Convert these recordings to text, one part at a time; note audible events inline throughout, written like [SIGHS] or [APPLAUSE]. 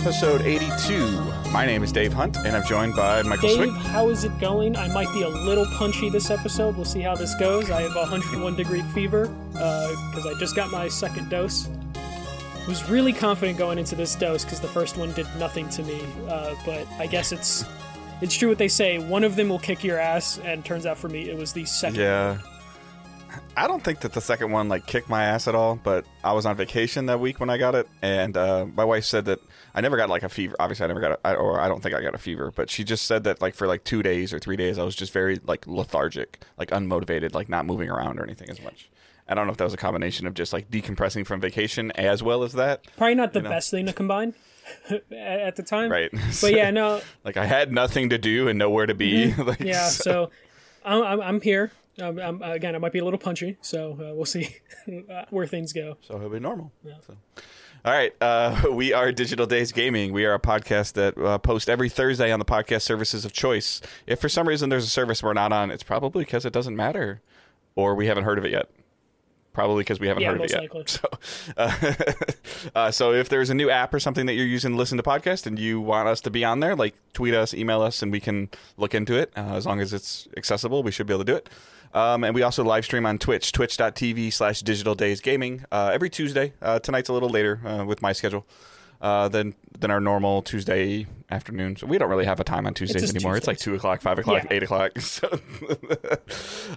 episode 82. My name is Dave Hunt, and I'm joined by Michael Dave, Swick. how is it going? I might be a little punchy this episode. We'll see how this goes. I have a 101 degree fever because I just got my second dose. Was really confident going into this dose because the first one did nothing to me. Uh, but I guess it's it's true what they say. One of them will kick your ass, and turns out for me it was the second. Yeah. I don't think that the second one like kicked my ass at all, but I was on vacation that week when I got it, and uh, my wife said that I never got like a fever. Obviously, I never got, a, I, or I don't think I got a fever, but she just said that like for like two days or three days, I was just very like lethargic, like unmotivated, like not moving around or anything as much. I don't know if that was a combination of just like decompressing from vacation as well as that, Probably not the know. best thing to combine [LAUGHS] at- the time. right? But [LAUGHS] yeah, no, like I had nothing to do and nowhere to be. [LAUGHS] like, Mm-hmm. yeah. So I'm, I'm, I'm here. Um, I'm, again, I might be a little punchy, so uh, we'll see [LAUGHS] uh, where things go. so it'll be normal. So. All right, uh, [LAUGHS] we are Digital Days Gaming. We are a podcast that uh, post every Thursday on the podcast services of choice. If for some reason there's a service we're not on, it's probably because it doesn't matter, or we haven't heard of it yet. Probably because we haven't Yeah, heard of it yet. likely. [LAUGHS] So, uh, uh, so if there's a new app or something that you're using to listen to podcast and you want us to be on there, like tweet us, email us, and we can look into it. Uh, as long as it's accessible, we should be able to do it. Um, and we also live stream on Twitch, twitch.tv slash digital days gaming, uh, every Tuesday. Uh, tonight's a little later uh, with my schedule uh, than than our normal Tuesday afternoons. We don't really have a time on Tuesdays just anymore. It's like 2 o'clock, 5 o'clock, Yeah. 8 o'clock. [LAUGHS] So,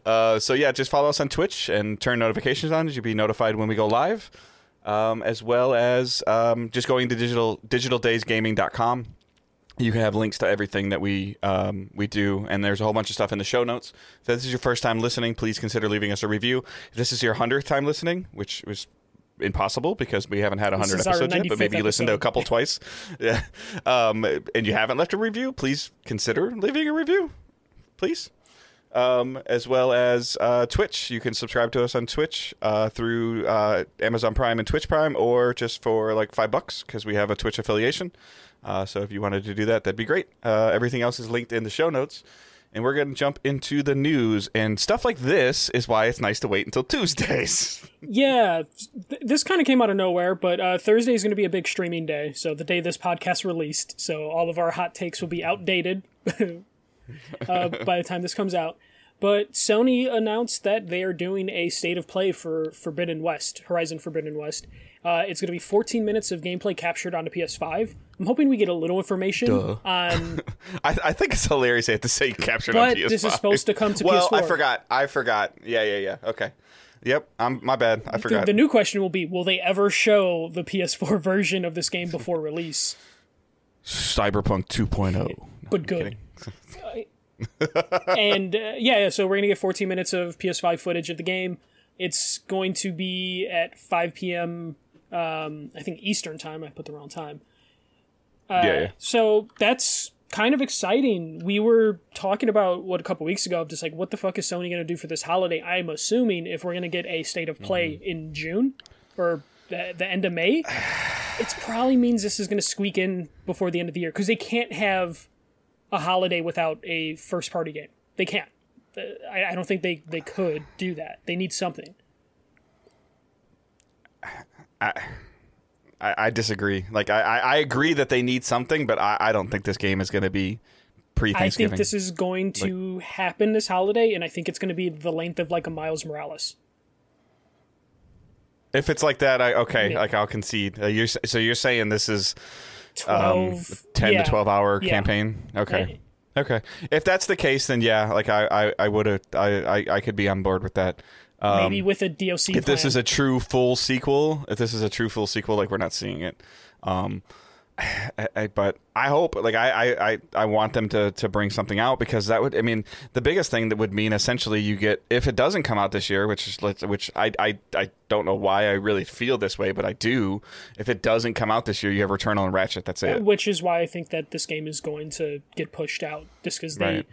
uh, so yeah, just follow us on Twitch and turn notifications on as you'll be notified when we go live. Um, as well as um, just going to digital digitaldaysgaming.com. You can have links to everything that we um, we do, and there's a whole bunch of stuff in the show notes. If this is your first time listening, please consider leaving us a review. If this is your hundredth time listening, which was impossible because we haven't had a hundred episodes yet, but maybe 95th you listened to a couple twice, [LAUGHS] yeah, um, and you haven't left a review, please consider leaving a review, please um, as well as uh, Twitch. You can subscribe to us on Twitch uh, through uh, Amazon Prime and Twitch Prime, or just for like five bucks because we have a Twitch affiliation. Uh, so if you wanted to do that, that'd be great. Uh, everything else is linked in the show notes. And we're going to jump into the news and stuff like this is why it's nice to wait until [LAUGHS] Tuesdays. Yeah, th- this kind of came out of nowhere, but uh, Thursday is going to be a big streaming day. So the day this podcast released, so all of our hot takes will be outdated [LAUGHS] uh, by the time this comes out. But Sony announced that they are doing a state of play for Forbidden West, Horizon Forbidden West. Uh, it's going to be 14 minutes of gameplay captured onto PS5. I'm hoping we get a little information Duh. on. [LAUGHS] I, I think it's hilarious they have to say captured on PS5. this is supposed to come to well, I PS4. forgot. I forgot. Yeah, yeah, yeah. Okay. Yep. I'm my bad. I The, forgot. the new question will be: Will they ever show the PS4 [LAUGHS] version of this game before release? Cyberpunk 2.0. but good. [LAUGHS] and uh, yeah, yeah, so we're gonna get 14 minutes of PS5 footage of the game. It's going to be at 5 p.m. Um, I think Eastern time. I put the wrong time. Uh, Yeah, yeah. So that's kind of exciting. We were talking about what a couple weeks ago of just like what the fuck is Sony gonna do for this holiday? I'm assuming if we're gonna get a state of play Mm-hmm. in June or the, the end of May, [SIGHS] it probably means this is gonna squeak in before the end of the year because they can't have a holiday without a first party game. They can't. Uh, I, I don't think they, they could do that. They need something. [SIGHS] [LAUGHS] I, I disagree. Like I, I, I agree that they need something, but I, I don't think this game is going to be pre Thanksgiving. I think this is going to happen this holiday, and I think it's going to be the length of like a Miles Morales. if it's like that, I okay, Yeah. like I'll concede. Uh, you're so you're saying this is um, ten yeah. to twelve hour Yeah. campaign. Okay, okay. If that's the case, then yeah, like I, I, I would have, I, I, I could be on board with that. Um, Maybe with a DLC. if this is a true full sequel, if this is a true full sequel, like we're not seeing it. Um, [SIGHS] I, I, but I hope, like I, I, I, I want them to to bring something out because that would, I mean, the biggest thing that would mean essentially you get if it doesn't come out this year, which is which I, I, I don't know why I really feel this way, but I do. If it doesn't come out this year, you have Returnal Ratchet. That's it. which is why I think that this game is going to get pushed out, just because they Right.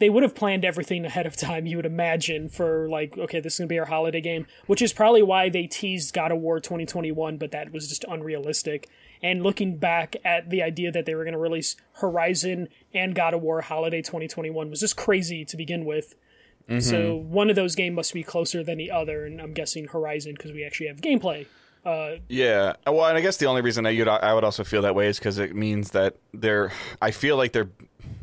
They would have planned everything ahead of time. You would imagine for like, okay, this is gonna be our holiday game, which is probably why they teased God of War 2021, but that was just unrealistic. And looking back at the idea that they were going to release Horizon and God of War Holiday 2021 was just crazy to begin with. So one of those games must be closer than the other, and I'm guessing Horizon because we actually have gameplay Uh, Yeah. Well, and I guess the only reason I, you'd, I would also feel that way is because it means that they're. I feel like they're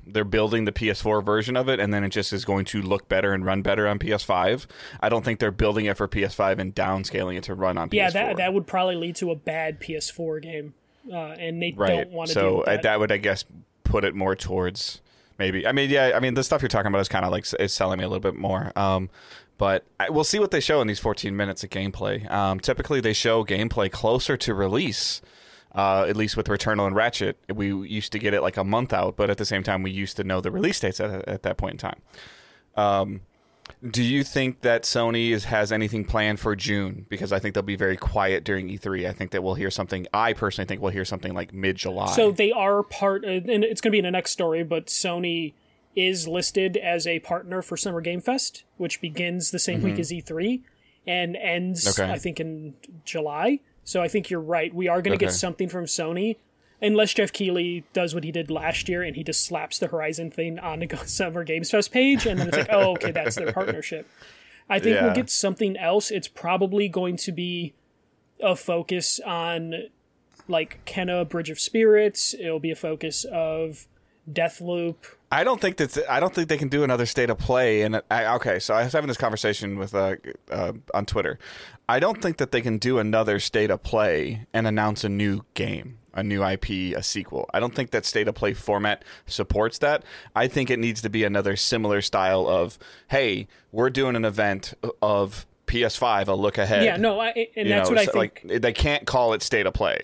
they're building the PS4 version of it, and then it just is going to look better and run better on PS5. I don't think they're building it for PS5 and downscaling it to run on yeah, PS4. that that would probably lead to a bad PS4 game, uh, and they right. don't want to. so uh, that. that would, I guess, put it more towards maybe. I mean, yeah. I mean, the stuff you're talking about is kind of like is selling me a little bit more. Um, but I, we'll see what they show in these 14 minutes of gameplay. Um, typically, they show gameplay closer to release. Uh, at least with Returnal and Ratchet, we used to get it like a month out, but at the same time, we used to know the release dates at, at that point in time. Um, do you think that Sony is, has anything planned for June? Because I think they'll be very quiet during E3. I think that we'll hear something. I personally think we'll hear something like mid July. So they are part, uh, and it's going to be in the next story, but Sony is listed as a partner for Summer Game Fest, which begins the same week as E3 and ends, Mm-hmm. Okay. I think, in July. So I think you're right. We are going to Okay. get something from Sony, unless Geoff Keighley does what he did last year and he just slaps the Horizon thing on the [LAUGHS] Summer Games Fest page, and then it's like, oh, okay, that's their [LAUGHS] partnership. I think Yeah. we'll get something else. It's probably going to be a focus on like Kena Bridge of Spirits. It'll be a focus of Deathloop. I don't think that's. I don't think they can do another state of play. And I, okay, so I was having this conversation with uh, uh, on Twitter. I don't think that they can do another state of play and announce a new game, a new IP, a sequel. I don't think that state of play format supports that. I think it needs to be another similar style of, hey, we're doing an event of PS5, a look ahead. Yeah, no, I, and You that's know, what I so, think. Like they can't call it state of play,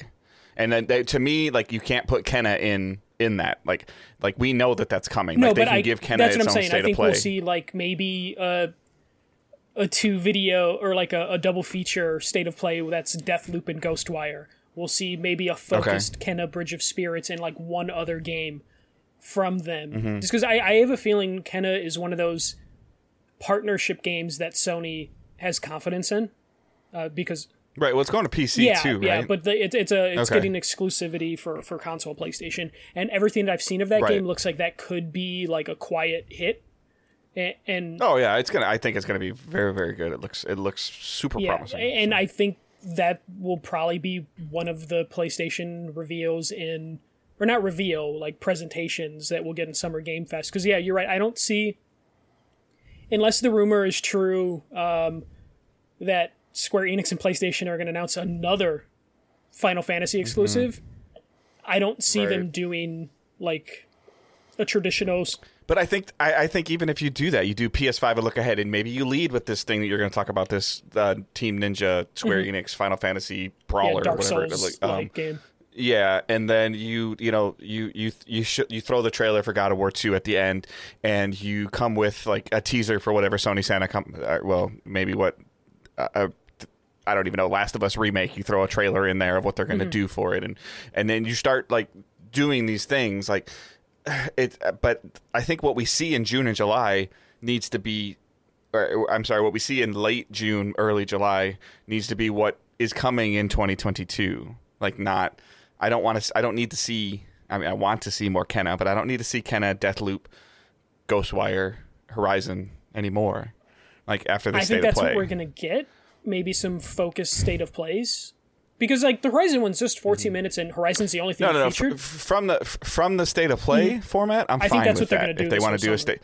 and then they, to me, like you can't put Kena in in that. Like like we know that that's coming. no, like, they but can I, give Kena that's its what I'm own saying. state I think we'll see like maybe a a two video or like a, a double feature state of play that's Deathloop and Ghostwire. We'll see maybe a focused Kena Bridge of Spirits and like one other game from them. Mm-hmm. Just because I, I have a feeling Kena is one of those partnership games that Sony has confidence in. Uh, because right. Well, it's going to PC yeah, too, right? yeah, but the, it, it's a it's Okay. getting exclusivity for for console PlayStation, and everything that I've seen of that Right. game looks like that could be like a quiet hit. And, and oh yeah, it's gonna. I think it's gonna be very very good. It looks it looks super yeah, promising. and I think that will probably be one of the PlayStation reveals in or not reveal like presentations that we'll get in Summer Game Fest. Because yeah, you're right. I don't see unless the rumor is true um, that Square Enix and PlayStation are going to announce another Final Fantasy exclusive. I don't see them Mm-hmm. Doing like a traditional. But I think I, I think even if you do that, you do PS5 a look ahead, and maybe you lead with this thing that you're going to talk about this uh, Team Ninja Square Enix Final Fantasy Mm-hmm. Yeah, brawler, Dark whatever. Souls like, um, game. Yeah, and then you you know you you you sh- you throw the trailer for God of War two at the end, and you come with like a teaser for whatever Sony Santa come. Uh, well, maybe what. Uh, uh, I don't even know Last of Us remake. You throw a trailer in there of what they're going to do for it, and and then you start like doing these things like [SIGHS] it. Uh, but I think what we see in June and July needs to be or, I'm sorry, what we see in late June, early July needs to be what is coming in 2022. Like not, I don't want to, I don't need to see. I mean, I want to see more Kena, but I don't need to see Kena, Deathloop, Ghostwire, Horizon anymore. Like after the I state think that's of play. what we're gonna get. Maybe some focused state of plays. Because like the Horizon one's just 14 minutes and Horizon's the only thing Mm-hmm. no, no, no. featured. f- from the f- from the state of play format, I'm I think fine that's with what they're that. gonna do if they want to do a state,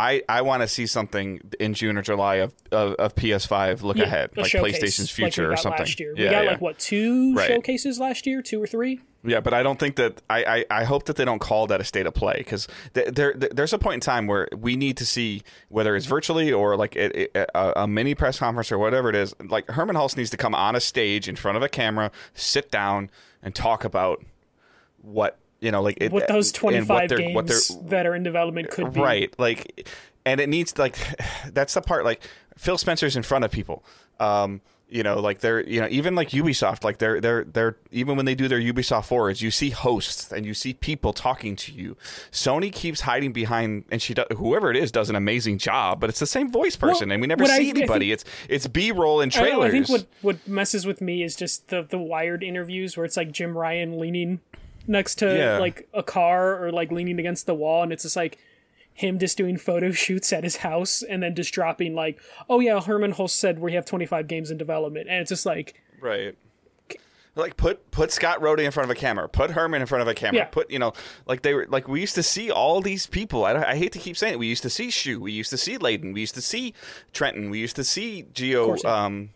I I want to see something in June or July of of, of PS5 look Yeah, ahead, like showcase, PlayStation's like future or something. Last year. Yeah, we got yeah. like what two Right. showcases last year, two or three. Yeah, but I don't think that I, I, I hope that they don't call that a state of play because th- there th- there's a point in time where we need to see whether it's virtually or like it, a, a mini press conference or whatever it is. Like Hermen Hulst needs to come on a stage in front of a camera, sit down, and talk about what you know, like it, What those and what 25 they're- games what they're- that are in development could be. right like and it needs like [SIGHS] that's the part like phil spencer's in front of people. Um you know like they're you know even like ubisoft like they're they're they're even when they do their ubisoft forwards you see hosts and you see people talking to you. Sony keeps hiding behind and she does whoever it is does an amazing job but it's the same voice person Well, and we never what I- see I anybody. It's it's b-roll and I, trailers I think what what messes with me is just the the wired interviews where it's like Jim Ryan leaning next to Yeah. like a car or like leaning against the wall, and it's just like him just doing photo [LAUGHS] shoots at his house and then just dropping like, oh yeah, Hermen Hulst said we have 25 games in development, and it's just like, right like put put Scott Rohde in front of a camera, put Hermen in front of a camera, Yeah. put you know like they were like we used to see all these people. I, I hate to keep saying it. We used to see Shu, we used to see Layden, we used to see Tretton, we used to see Geo, um,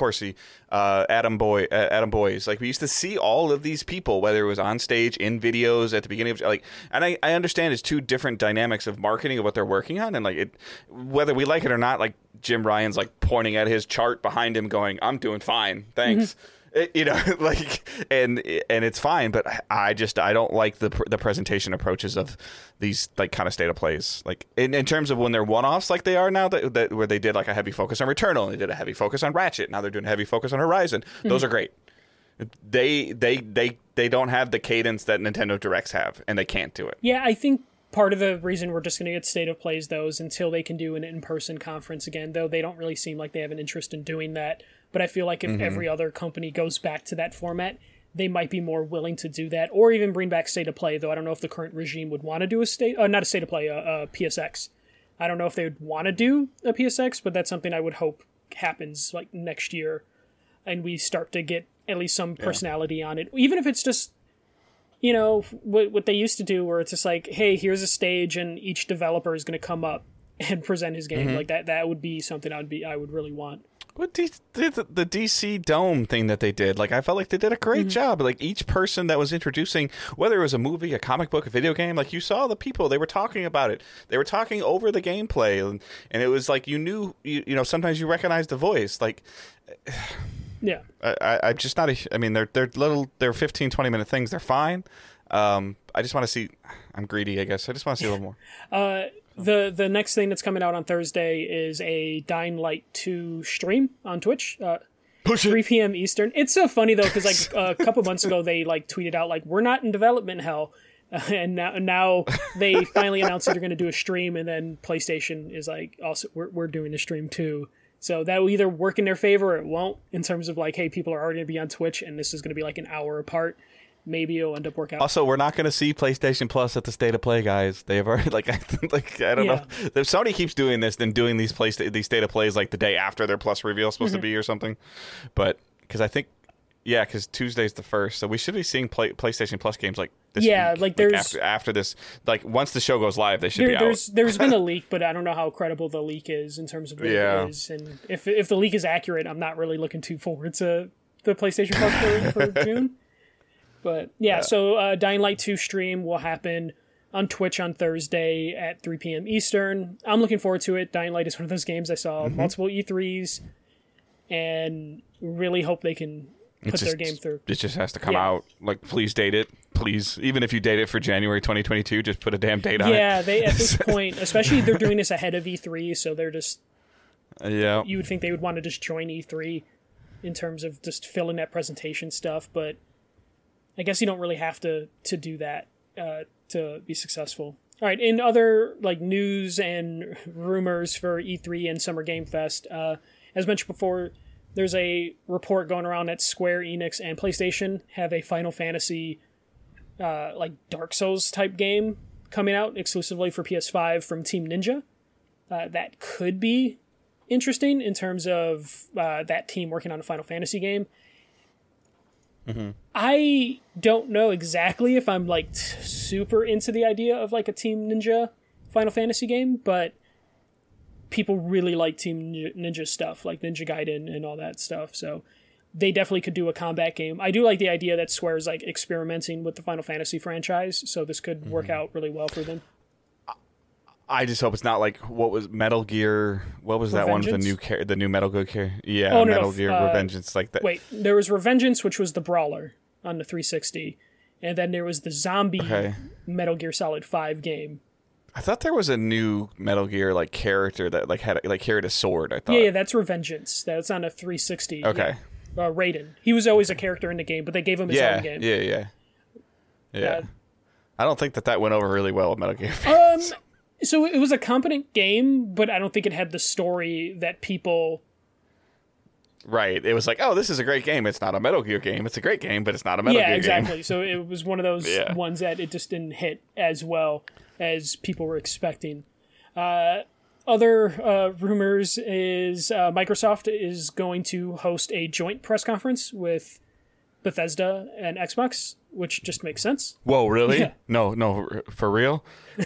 Corsi, uh, Adam Boy, uh, Adam Boyes. Like we used to see all of these people, whether it was on stage, in videos, at the beginning of like. And I, I understand it's two different dynamics of marketing of what they're working on, and like it, whether we like it or not, like Jim Ryan's like pointing at his chart behind him, going, "I'm doing fine, thanks." It- Eh, you know, [LAUGHS] like, and and it's fine, but I just I don't like the pr- the presentation approaches of these like kind of state of plays. Like in, in terms of when they're one offs, like they are now, that, that where they did like a heavy focus on Returnal, and they did a heavy focus on Ratchet. Now they're doing a heavy focus on Horizon. Hmm. Those are great. They they they they don't have the cadence that Nintendo Directs have, and they can't do it. Yeah, I think part of the reason we're just going to get state of plays though is until they can do an in-person conference again. Though they don't really seem like they have an interest in doing that. But I feel like if every other company goes back to that format, they might be more willing to do that, or even bring back state of play. Though I don't know if the current regime would want to do a state, uh, not a state of play, uh, uh, PSX. I don't know if they would want to do a PSX, but that's something I would hope happens like next year, and we start to get at least some personality on it, even if it's just you know what what they used to do where it's just like hey here's a stage and each developer is going to come up [LAUGHS] and present his game mm-hmm. like that that would be something i would be i would really want What D- the, the DC Dome thing that they did, like I felt like they did a great mm-hmm. job. Like each person that was introducing, whether it was a movie, a comic book, a video game, like you saw the people they were talking about it. They were talking over the gameplay, and, and it was like you knew, you, you know, sometimes you recognize the voice. Like [SIGHS] yeah I, I, I'm just not a. I mean, they're they're little, they're 15, 20 minute things. They're fine. Um, I just want to see. I'm greedy, I guess. I just want to see a little more. [LAUGHS] Uh, the the next thing that's coming out on thursday is a dying light 2 stream on twitch uh, Push 3 p.m eastern. It's so funny though because like [LAUGHS] a couple months ago they like tweeted out like we're not in development hell. [LAUGHS] And now now they [LAUGHS] finally announced that they're going to do a stream and then playstation is like also we're, we're doing a stream too. So that will either work in their favor or it won't in terms of like hey people are already going to be on twitch and this is going to be like an hour apart maybe it'll end up working out Also, we're not going to see PlayStation Plus at the State of Play, guys. They've already [LAUGHS] like, I, like I don't Yeah. know. If Sony keeps doing this, then doing these play these State of Plays like the day after their Plus reveal is supposed Mm-hmm. to be or something. But because I think, yeah, because Tuesday's the first, so we should be seeing play, PlayStation Plus games like this. Yeah, week. like, there's- after, after this, like once the show goes live, they should there, be out. there's there's been a [LAUGHS] leak, but I don't know how credible the leak is in terms of Yeah. it is. And if if the leak is accurate, I'm not really looking too forward to the PlayStation Plus for, for [LAUGHS] June. But yeah, so uh, Dying Light 2 stream will happen on Twitch on Thursday at 3 p.m. Eastern. I'm looking forward to it. Dying Light is one of those games I saw Mm-hmm. multiple E3s and really hope they can put It's their game through. It just has to come Yeah. out. Like, please date it. Please, even if you date it for January 2022, just put a damn date on it. Yeah, they at this [LAUGHS] point, especially they're doing this ahead of E3, so they're just. Yeah. you would think they would want to just join E3 in terms of just filling that presentation stuff, but I guess you don't really have to to do that uh, to be successful. All right, in other like news and rumors for E3 and Summer Game Fest, uh, as mentioned before, there's a report going around that Square Enix and PlayStation have a Final Fantasy uh, like Dark Souls type game coming out exclusively for PS5 from Team Ninja. Uh, that could be interesting in terms of uh, that team working on a Final Fantasy game. I don't know exactly if I'm like t- super into the idea of like a Team Ninja Final Fantasy game, but people really like Team Ninja, stuff, like Ninja Gaiden and all that stuff. So they definitely could do a combat game. I do like the idea that Square's like experimenting with the Final Fantasy franchise, so this could work mm-hmm. out really well for them. I just hope it's not like what was Metal Gear. What was that one? The new car- the new Metal Gear. Car- yeah, Oh, no, no, Metal Gear uh, Revengeance. Like that. Wait, there was Revengeance, which was the brawler on the 360, and then there was the zombie Okay. Metal Gear Solid 5 game. I thought there was a new Metal Gear like character that like had like carried a sword. I thought. Yeah, yeah, that's Revengeance. That's on a 360. Okay. Yeah. Uh, Raiden. He was always a character in the game, but they gave him his Yeah. own game. Yeah. Yeah. Yeah. Uh, I don't think that that went over really well with Metal Gear. Um, so it was a competent game, but I don't think it had the story that people. right. It was like, oh, this is a great game. It's not a Metal Gear game. It's a great game, but it's not a Metal yeah, Gear exactly. So it was one of those [LAUGHS] Yeah. ones that it just didn't hit as well as people were expecting. Uh, other uh, rumors is uh, Microsoft is going to host a joint press conference with Bethesda and Xbox, which just makes sense. Whoa, really? Yeah. No, no, for real. [LAUGHS]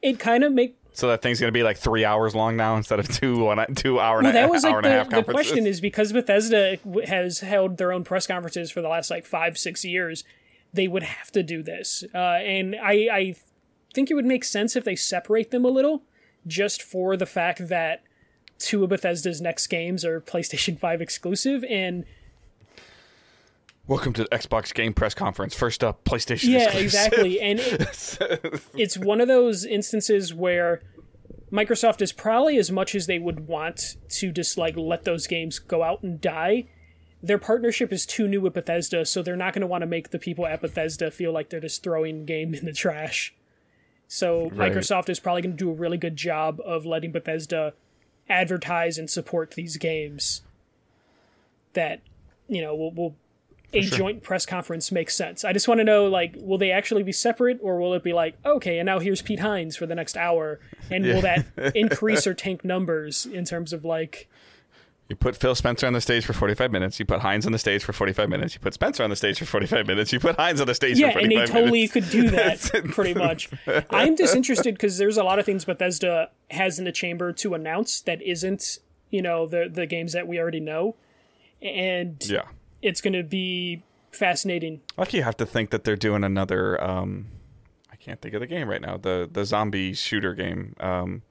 It kind of make So that thing's gonna be like three hours long now instead of two [LAUGHS] one two hour and well that was hour like and a the, half the question is because Bethesda has held their own press conferences for the last like five six years, they would have to do this, uh, and I I think it would make sense if they separate them a little, just for the fact that two of Bethesda's next games are PlayStation Five exclusive and. Welcome to the Xbox Game Press Conference. First up, PlayStation. Yeah, exclusive. exactly. And it, [LAUGHS] it's one of those instances where Microsoft is probably as much as they would want to just like let those games go out and die. Their partnership is too new with Bethesda, so they're not going to want to make the people at Bethesda feel like they're just throwing game [LAUGHS] in the trash. So Right. Microsoft is probably going to do a really good job of letting Bethesda advertise and support these games. That you know will will a joint press conference makes sense. I just want to know, like, will they actually be separate, or will it be like, okay, and now here's Pete Hines for the next hour, and will that [LAUGHS] increase or tank numbers in terms of like, You put Phil Spencer on the stage for 45 minutes. You put Hines on the stage for 45 minutes. You put Spencer on the stage for 45 minutes. You put Hines on the stage yeah, and 45 they totally minutes. could do [LAUGHS] that pretty much. I'm disinterested because there's a lot of things Bethesda has in the chamber to announce that isn't, you know, the the games that we already know, and Yeah. It's going to be fascinating. Like you have to think that they're doing another. Um, I can't think of the game right now. The the zombie shooter game. Um,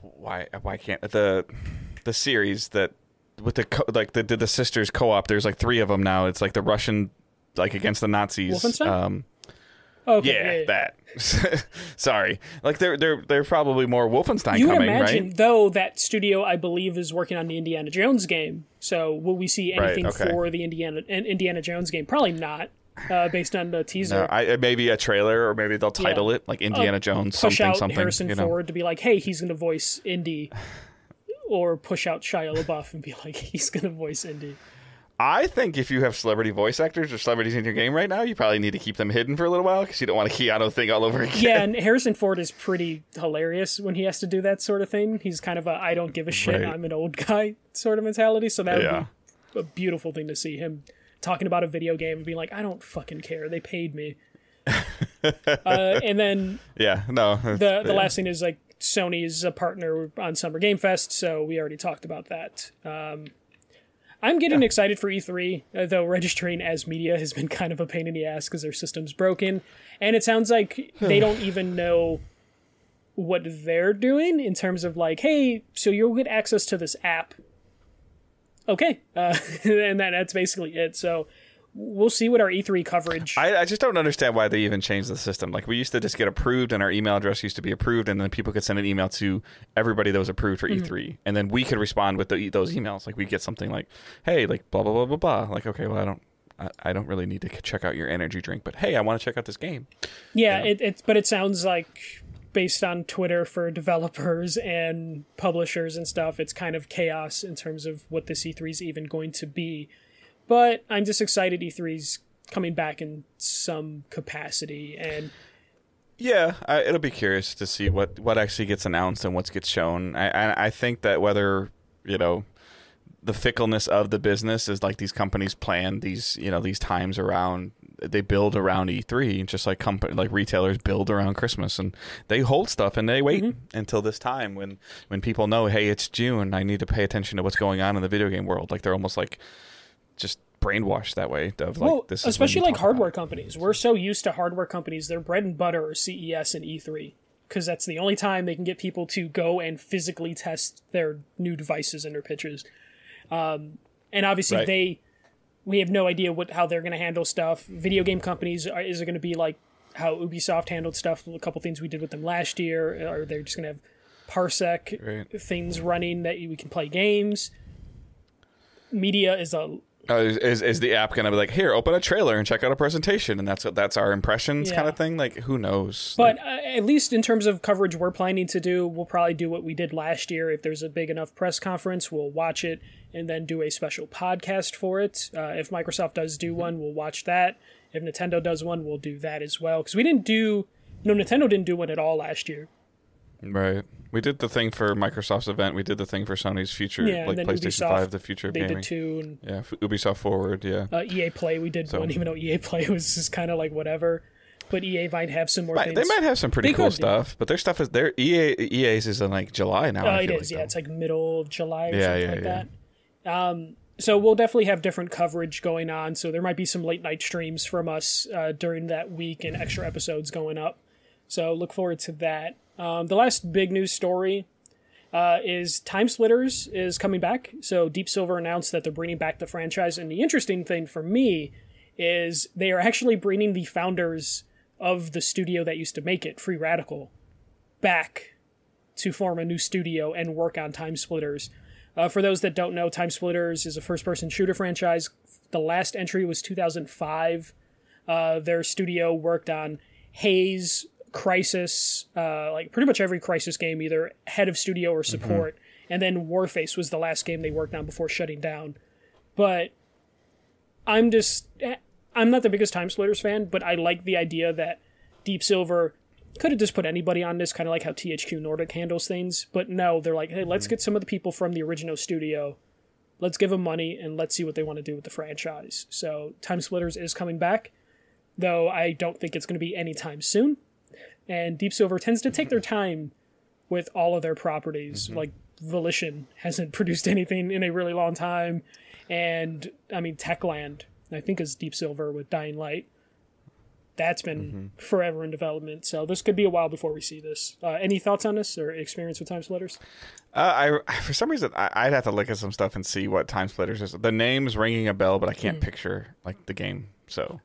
why why can't the the series that with the co- like the the sisters co op? There's like three of them now. It's like the Russian like against the Nazis. Wolfenstein? Um, Okay, yeah, yeah, yeah. that. [LAUGHS] Sorry, like they're they're they're probably more Wolfenstein You would imagine, right? though, that studio I believe is working on the Indiana Jones game. So will we see Right, anything okay. for the Indiana Indiana Jones game? Probably not, uh, based on the teaser. No, I, maybe a trailer, or maybe they'll title it like Indiana Jones push something out something. Harrison you know? Ford to be like, "Hey, he's going to voice Indy," or push out Shia LaBeouf and be like, "He's going to voice Indy." I think if you have celebrity voice actors or celebrities in your game right now, you probably need to keep them hidden for a little while because you don't want a Keanu thing all over again. Yeah, and [LAUGHS] Harrison Ford is pretty hilarious when he has to do that sort of thing. He's kind of a "I don't give a shit, Right. I'm an old guy" [LAUGHS] sort of mentality. So that would be a beautiful thing to see him talking about a video game and being like, "I don't fucking care. They paid me." [LAUGHS] uh, and then Yeah, no. the the last thing is like Sony is a partner on Summer Game Fest, so we already talked about that. Um, I'm getting excited for E3, uh, though registering as media has been kind of a pain in the ass because their system's broken, and it sounds like they don't even know what they're doing in terms of like, hey, so you'll get access to this app. Okay, uh, [LAUGHS] and that, that's basically it. So we'll see what our E3 coverage. I, I just don't understand why they even changed the system. Like we used to just get approved, and our email address used to be approved, and then people could send an email to everybody that was approved for Mm-hmm. E3, and then we could respond with the, those emails. Like we get something like, "Hey, like blah blah blah blah blah." Like okay, well I don't. I, I don't really need to check out your energy drink, but hey, I want to check out this game. Yeah, it, it but it sounds like based on Twitter for [LAUGHS] developers and publishers and stuff, it's kind of chaos in terms of what this E3 is even going to be. But I'm just excited E3's coming back in some capacity and Yeah, I, it'll be curious to see what, what actually gets announced and what gets shown. I, I I think that whether you know the fickleness of the business is like these companies plan these you know these times around they build around E3 just like company like retailers build around Christmas and they hold stuff and they wait mm-hmm. until this time when when people know hey it's June I need to pay attention to what's going on in the video game world like they're almost like just brainwashed that way of like well, this is especially like hardware companies. We're so used to hardware companies; their bread and butter are CES and E3 because that's the only time they can get people to go and physically test their new devices and their pitches. Um, and obviously, Right. they we have no idea what how they're going to handle stuff. Video game companies are, is it going to be like how Ubisoft handled stuff? A couple things we did with them last year, or they're just going to have parsec Right. things running that we can play games. Media is a Uh, is, is is the app gonna be like here open a trailer and check out a presentation and that's that's our impressions kind of thing like who knows But uh, at least in terms of coverage we're planning to do, we'll probably do what we did last year. If there's a big enough press conference, we'll watch it and then do a special podcast for it. Uh, if Microsoft does do one, we'll watch that. If Nintendo does one, we'll do that as well. Because we didn't do, no, Nintendo didn't do one at all last year. Right. We did the thing for Microsoft's event. We did the thing for Sony's future, Yeah, like PlayStation Ubisoft, Five, the future of They gaming. did two, and Yeah, Ubisoft Forward. Yeah. uh, EA Play we did So- one, even though EA Play was just kind of like whatever. But EA might have some more Might- things. they might have some pretty They cool could, yeah. stuff, but their stuff is their EA EA's is in like July now. Uh, I feel is, like, yeah. though. It's like middle of July or Yeah, something yeah, like yeah. that. Um, so we'll definitely have different coverage going on. So there might be some late night streams from us uh, during that week and extra episodes going up. So look forward to that. Um, the last big news story uh, is Time Splitters is coming back. So Deep Silver announced that they're bringing back the franchise. And the interesting thing for me is they are actually bringing the founders of the studio that used to make it, Free Radical, back to form a new studio and work on Time Splitters. Uh, for those that don't know, Time Splitters is a first person shooter franchise. The last entry was 2005. Uh, their studio worked on Haze, Crysis, uh, like pretty much every Crysis game, either head of studio or support. And then Warface was the last game they worked on before shutting down. But I'm just. I'm not the biggest Time Splitters fan, but I like the idea that Deep Silver could have just put anybody on this, kind of like how THQ Nordic handles things. But no, they're like, hey, let's get some of the people from the original studio. Let's give them money and let's see what they want to do with the franchise. So Time Splitters is coming back, though I don't think it's going to be anytime soon. And Deep Silver tends to take their time with all of their properties. Like Volition hasn't [LAUGHS] produced anything in a really long time, and I mean Techland, I think is Deep Silver with Dying Light. That's been forever in development, so this could be a while before we see this. Uh, any thoughts on this or experience with Time Splitters? Uh, I for some reason I, I'd have to look at some stuff and see what Time Splitters is. The name's ringing a bell, but I can't picture like the game, so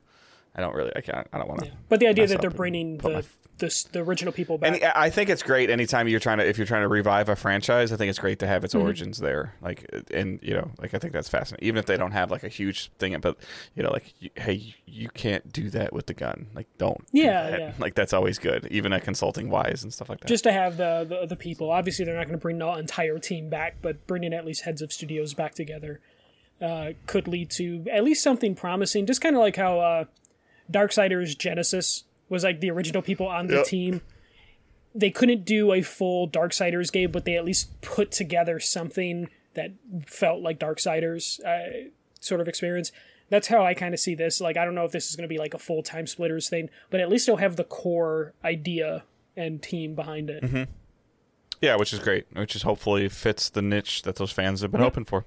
I don't really. I can't. I don't want to. But the idea that they're bringing the, the the original people back. And I think it's great anytime you're trying to if you're trying to revive a franchise. I think it's great to have Mm-hmm. its origins there. Like and you know, like I think that's fascinating. Even if they don't have like a huge thing, but you know, like you, hey, you can't do that with the gun. Like don't. do Yeah, that. yeah. Like that's always good, even at consulting wise and stuff like that. just to have the, the the people. Obviously, they're not going to bring the entire team back, but bringing at least heads of studios back together uh, could lead to at least something promising. Just kind of like how uh, Darksiders Genesis was like the original people on the Yep. team. They couldn't do a full Darksiders game, but they at least put together something that felt like Darksiders uh, sort of experience. That's how I kind of see this. Like, I don't know if this is going to be like a full time splitters thing, but at least they'll have the core idea and team behind it. Mm-hmm. yeah, which is great. Which is hopefully fits the niche that those fans have been hoping for.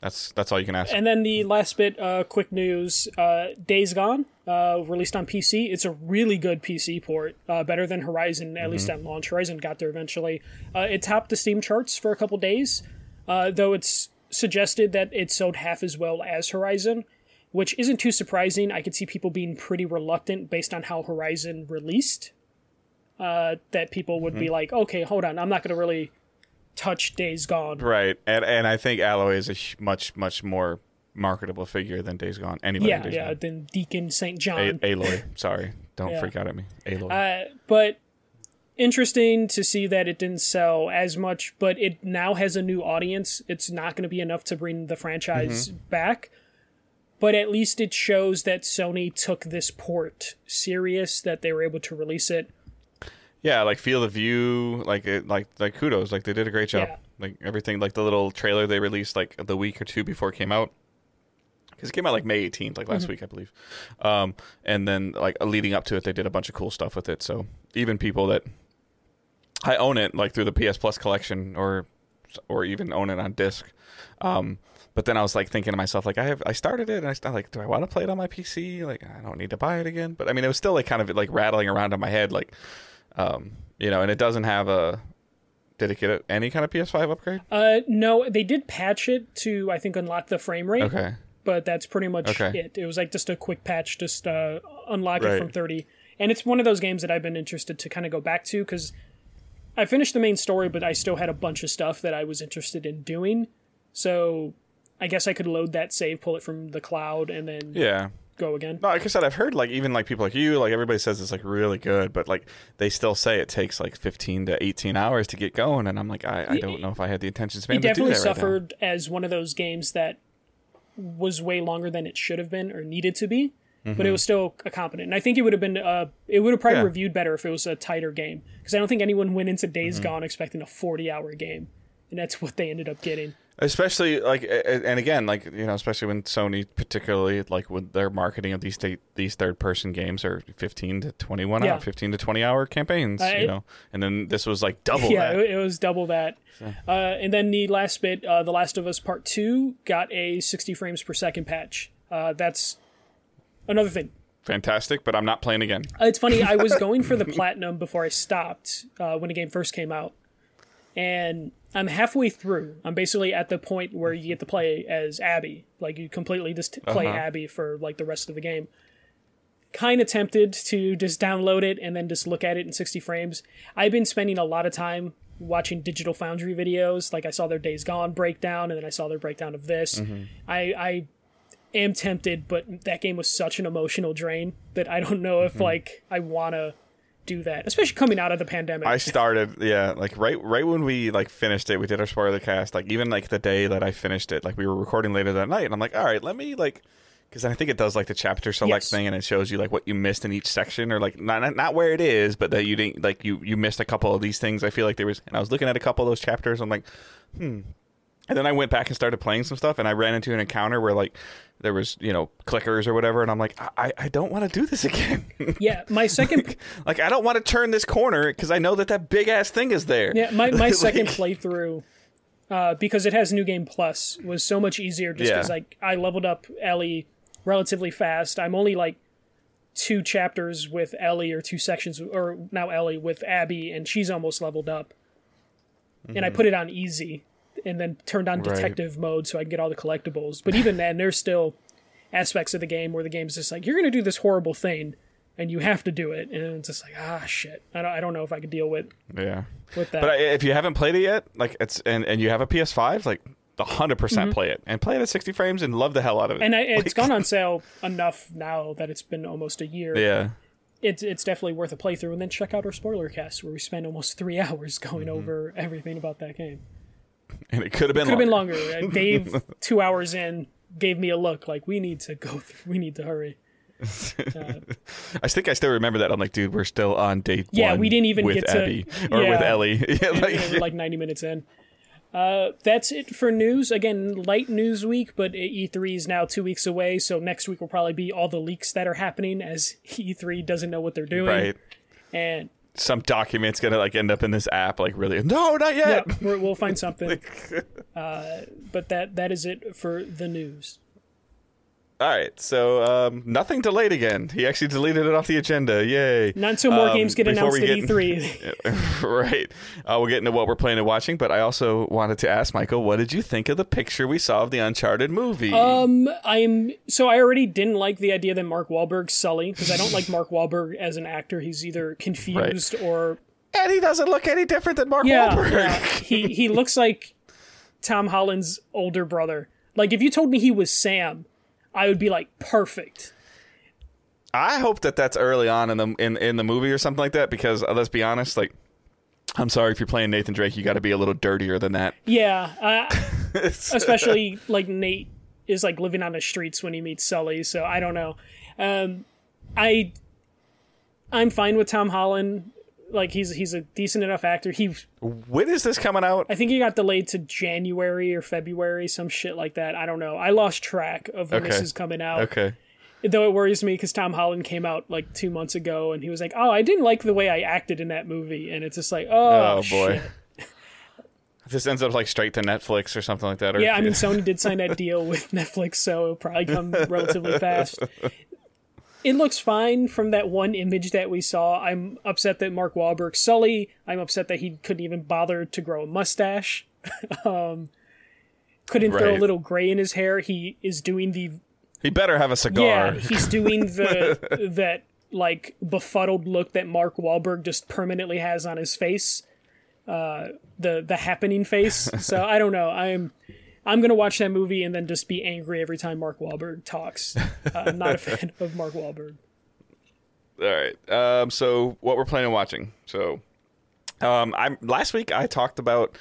That's that's all you can ask. And then the last bit, uh, quick news: uh, Days Gone, uh, released on PC. It's a really good PC port, uh, better than Horizon, at least at launch. Horizon got there eventually. Uh, it topped the Steam charts for a couple days, uh, though it's suggested that it sold half as well as Horizon, which isn't too surprising. I could see people being pretty reluctant based on how Horizon released. Uh, that people would be like, okay, hold on, I'm not going to really touch Days Gone. Right, and and I think Alloy is a much much more marketable figure than Days Gone. Anybody, Yeah, Days yeah. Gone. Then Deacon St. John. A- Aloy, [LAUGHS] sorry, don't Yeah. freak out at me. Aloy. Uh, but interesting to see that it didn't sell as much, but it now has a new audience. It's not going to be enough to bring the franchise back, but at least it shows that Sony took this port serious, that they were able to release it. Yeah, like feel of View, like it, like like kudos, like they did a great job. Yeah. Like everything, like the little trailer they released like the week or two before it came out. Because it came out like May 18th, like last week, I believe. Um, and then like leading up to it, they did a bunch of cool stuff with it. So even people that I own it like through the PS Plus collection or or even own it on disc. Um, but then I was like thinking to myself, like I have, I started it, and I started like, do I want to play it on my PC? Like I don't need to buy it again. But I mean, it was still like kind of like rattling around in my head, like, um, you know, and it doesn't have a. Did it get any kind of PS5 upgrade? Uh, no, they did patch it to I think unlock the frame rate, Okay. but that's pretty much Okay. it. It was like just a quick patch, just uh, unlock it from 30. And it's one of those games that I've been interested to kind of go back to because I finished the main story, but I still had a bunch of stuff that I was interested in doing. So I guess I could load that save, pull it from the cloud, and then Yeah. Go again. No, like I said, I've heard like even like people like you, like everybody says it's like really good, but like they still say it takes like 15 to 18 hours to get going, and I'm like, I, I don't know if I had the attention span It definitely that right suffered as one of those games that was way longer than it should have been or needed to be. but it was still a competent. And I think it would have been uh, it would have probably Yeah. reviewed better if it was a tighter game because I don't think anyone went into Days Gone expecting a forty hour game, and that's what they ended up getting. Especially like and again like you know especially when sony particularly like with their marketing of these th- these third person games are 15 to 21 Yeah. hour 15 to 20 hour campaigns I- you know and then this was like double yeah, that it, it was double that. Uh, and then the last bit, uh, The Last of Us Part 2 got a 60 frames per second patch. Uh, that's another thing. fantastic but i'm not playing again Uh, It's funny, I was [LAUGHS] going for the platinum before I stopped uh, when the game first came out. And I'm halfway through. I'm basically at the point where you get to play as Abby. Like, you completely just t- play Uh-huh. Abby for, like, the rest of the game. Kind of tempted to just download it and then just look at it in 60 frames. I've been spending a lot of time watching Digital Foundry videos. Like, I saw their Days Gone breakdown, and then I saw their breakdown of this. Mm-hmm. I, I am tempted, but that game was such an emotional drain that I don't know Mm-hmm. if like I want to do that, especially coming out of the pandemic. i started yeah like right right when we like finished it we did our spoiler cast like even like the day that i finished it like we were recording later that night and i'm like all right let me like because I think it does like the chapter select Yes. thing, and it shows you like what you missed in each section, or like not not- not where it is, but that you didn't like you you missed a couple of these things. I feel like there was, and I was looking at a couple of those chapters. I'm like, hmm. And then I went back and started playing some stuff, and I ran into an encounter where like there was you know clickers or whatever, and I'm like, I I don't want to do this [LAUGHS] again. yeah, my second like I don't want to turn this corner because I know that that big ass thing is there. yeah my, my [LAUGHS] Like- second playthrough uh, because it has new game plus was so much easier just because Yeah. like I leveled up Ellie relatively fast. I'm only like two chapters with Ellie or two sections or now Ellie with Abby and she's almost leveled up. And I put it on easy and then turned on Mm-hmm. Right. detective mode so I can get all the collectibles. But even then there's still aspects of the game where the game's just like you're going to do this horrible thing and you have to do it and it's just like ah shit. I don't, I don't know if I could deal with yeah. with that. But if you haven't played it yet, like it's and and you have a PS5, like hundred percent play it and play it at sixty frames and love the hell out of it. Mm-hmm. and I, it's Like, gone on [LAUGHS] sale enough now that it's been almost a year. Yeah. It's it's definitely worth a playthrough, and then check out our spoiler cast where we spend almost three [LAUGHS] hours going Mm-hmm. over everything about that game. And it could have been Could have been longer. Uh, Dave, [LAUGHS] two hours in, gave me a look like we need to go. Th- we need to hurry. [LAUGHS] I think I still remember that. I'm like, dude, we're still on day Yeah, we didn't even with get to- Abby or with. Ellie. [LAUGHS] yeah, like, like ninety minutes in. Uh, that's it for news. Again, light news week, but E3 is now two weeks away, so next week will probably be all the leaks that are happening as E3 doesn't know what they're doing. right. And Some document's gonna like end up in this app. Like, really? No, not yet. we're, we'll find [LAUGHS] something. [LAUGHS] Uh, but that that is it for the news. All right. So um, nothing delayed again. He actually deleted it off the agenda. Yay. Not until more Um, games get announced at get- E3. [LAUGHS] [LAUGHS] right. Uh, we'll get into what we're playing and watching, but I also wanted to ask Michael, what did you think of the picture we saw of the Uncharted movie? Um, I'm so I already didn't like the idea that Mark Wahlberg's Sully because I don't like Mark Wahlberg as an actor. He's either [LAUGHS] confused or and he doesn't look any different than Mark yeah, Wahlberg. yeah. He he looks like Tom Holland's older brother. Like if you told me he was Sam, I would be like perfect. I hope that that's early on in the in, in the movie or something like that because uh, let's be honest, like I'm sorry if you're playing Nathan Drake, you got to be a little dirtier than that. [LAUGHS] Yeah, uh, especially [LAUGHS] like Nate is like living on the streets when he meets Sully. So I don't know. Um, I I'm fine with Tom Holland. Like he's he's a decent enough actor. He when is this coming out? I think he got delayed to January or February, some shit like that. I don't know. I lost track of when this is coming out. Okay. Though it worries me because Tom Holland came out like two months ago and he was like, "Oh, I didn't like the way I acted in that movie," and it's just like, "Oh, Oh, boy. shit." This ends up like straight to Netflix or something like that. Or, Yeah, I mean, [LAUGHS] Sony did sign that deal with Netflix, so it'll probably come relatively fast. It looks fine from that one image that we saw. I'm upset that Mark Wahlberg Sully. I'm upset that he couldn't even bother to grow a mustache. [LAUGHS] um, couldn't throw a little gray in his hair. He is doing the he better have a cigar. yeah. He's [LAUGHS] doing the that like befuddled look that Mark Wahlberg just permanently has on his face. Uh, the the happening face. So I don't know. I'm I'm gonna watch that movie and then just be angry every time Mark Wahlberg talks. Uh, I'm not a [LAUGHS] fan of Mark Wahlberg. All right. Um, so what we're planning on watching. So, um, I'm last week I talked about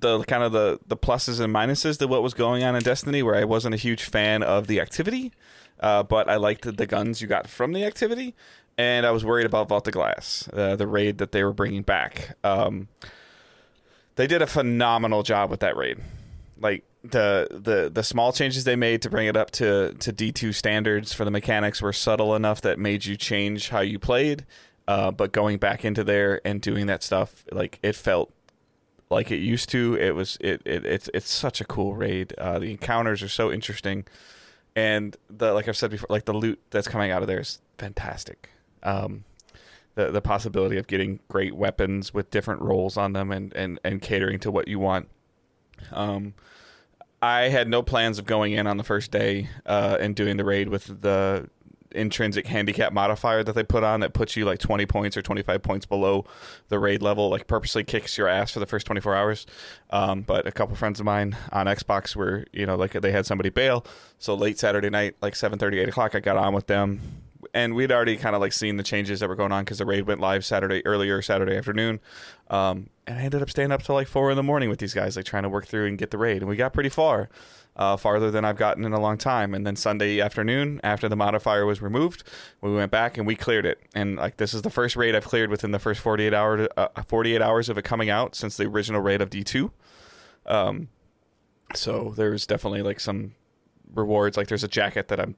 the kind of the the pluses and minuses to what was going on in Destiny, where I wasn't a huge fan of the activity. uh, but I liked the, the guns you got from the activity, and I was worried about Vault of Glass, uh, the raid that they were bringing back. Um, they did a phenomenal job with that raid. Like the the the small changes they made to bring it up to to D two standards for the mechanics were subtle enough that made you change how you played. Uh, but going back into there and doing that stuff, like it felt like it used to. It was it, it it's it's such a cool raid. Uh, the encounters are so interesting, and the like I've said before, like the loot that's coming out of there is fantastic. Um, the the possibility of getting great weapons with different roles on them and and and catering to what you want. Um, I had no plans of going in on the first day uh, and doing the raid with the intrinsic handicap modifier that they put on that puts you like 20 points or 25 points below the raid level like purposely kicks your ass for the first 24 hours. Um, but a couple friends of mine on xbox were you know like they had somebody bail. So late saturday night like 7 30 8 o'clock i got on with them and we'd already kind of like seen the changes that were going on because the raid went live saturday earlier saturday afternoon um, and i ended up staying up till like 4 in the morning with these guys like trying to work through and get the raid and we got pretty far uh, farther than I've gotten in a long time. And then Sunday afternoon, after the modifier was removed, we went back and we cleared it. And like this is the first raid I've cleared within the first 48 hours, uh, 48 hours of it coming out since the original raid of D2. Um, so there's definitely like some rewards. Like there's a jacket that I'm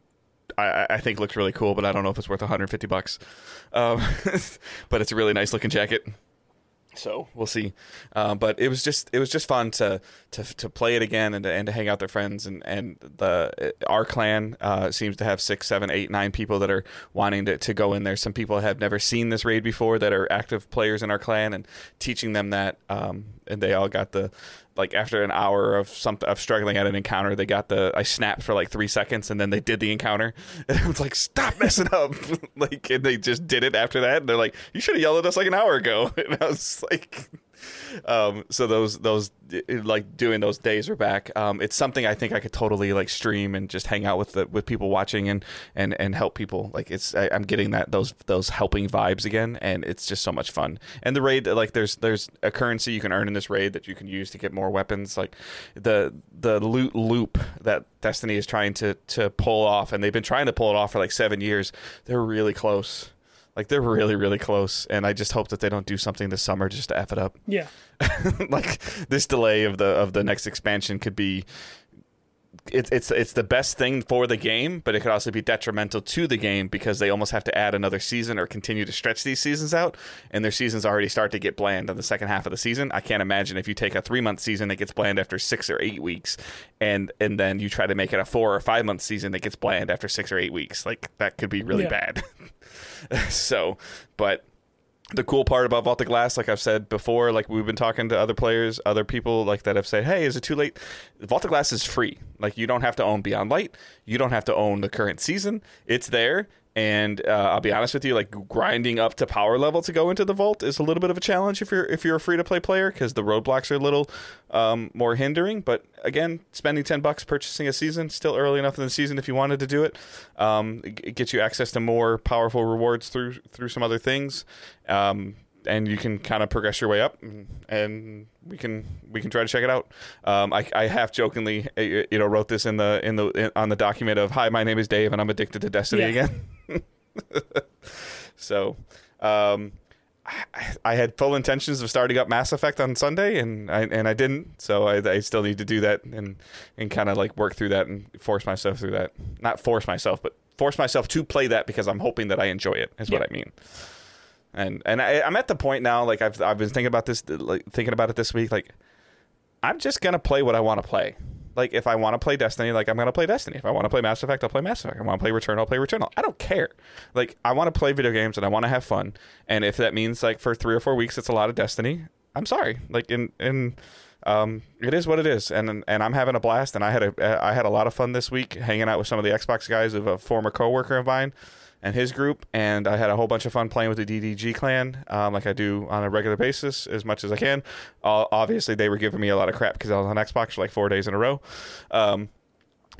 I, I, think looks really cool, but I don't know if it's worth 150 bucks. Um, [LAUGHS] but it's a really nice looking jacket. So we'll see, uh, but it was just it was just fun to to, to play it again and to, and to hang out with their friends and and the our clan uh, seems to have six, seven, eight, nine people that are wanting to, to go in there. Some people have never seen this raid before that are active players in our clan and teaching them that, um, and they all got the like after an hour of some of struggling at an encounter, they got the I snapped for like three seconds and then they did the encounter. [LAUGHS] And it was like, stop messing up. [LAUGHS] like and they just did it after that. And they're like, You should have yelled at us like an hour ago. [LAUGHS] And I was like um, so those those like doing those days are back. Um, it's something I think I could totally like stream and just hang out with the with people watching and and and help people. Like it's I, am getting that those those helping vibes again, and it's just so much fun. And the raid like there's there's a currency you can earn in this raid that you can use to get more weapons. Like the the loot loop that Destiny is trying to to pull off, and they've been trying to pull it off for like seven years. They're really close like they're really, really close, and I just hope that they don't do something this summer just to f it up. Yeah. [LAUGHS] like this delay of the of the next expansion could be. It's it's it's the best thing for the game, but it could also be detrimental to the game because they almost have to add another season or continue to stretch these seasons out, and their seasons already start to get bland in the second half of the season. I can't imagine if you take a three month season that gets bland after six or eight weeks, and and then you try to make it a four or five month season that gets bland after six or eight weeks. Like that could be really yeah. bad. [LAUGHS] [LAUGHS] so, but the cool part about Vault of Glass, like I've said before, like we've been talking to other players, other people like that have said, "Hey, is it too late?" Vault of Glass is free. Like you don't have to own Beyond Light, you don't have to own the current season. It's there. And uh, I'll be honest with you, like grinding up to power level to go into the vault is a little bit of a challenge if you're if you're a free to play player because the roadblocks are a little um, more hindering. But again, spending ten bucks purchasing a season still early enough in the season if you wanted to do it, um, it gets you access to more powerful rewards through through some other things. Um, and you can kind of progress your way up, and we can we can try to check it out. Um, I, I half jokingly, you know, wrote this in the in the in, on the document of "Hi, my name is Dave, and I'm addicted to Destiny yeah. again." [LAUGHS] [LAUGHS] so, um, I, I, had full intentions of starting up Mass Effect on Sunday, and I and I didn't. So I, I still need to do that and and kind of like work through that and force myself through that. Not force myself, but force myself to play that because I'm hoping that I enjoy it. Is yeah. what I mean and and I, am at the point now like I've I've been thinking about this like thinking about it this week like I'm just gonna play what I want to play. Like if I want to play Destiny, like I'm gonna play Destiny. If I want to play Mass Effect, I'll play Mass Effect. I want to play Return, I'll play Returnal. I don't care. Like I want to play video games and I want to have fun. And if that means like for three or four weeks, it's a lot of Destiny. I'm sorry. Like in in um, it is what it is, and and I'm having a blast. And I had a I had a lot of fun this week hanging out with some of the Xbox guys of a former coworker of mine and his group, and I had a whole bunch of fun playing with the DDG clan, um, like I do on a regular basis as much as I can. Uh, obviously, they were giving me a lot of crap because I was on Xbox for like four days in a row. Um,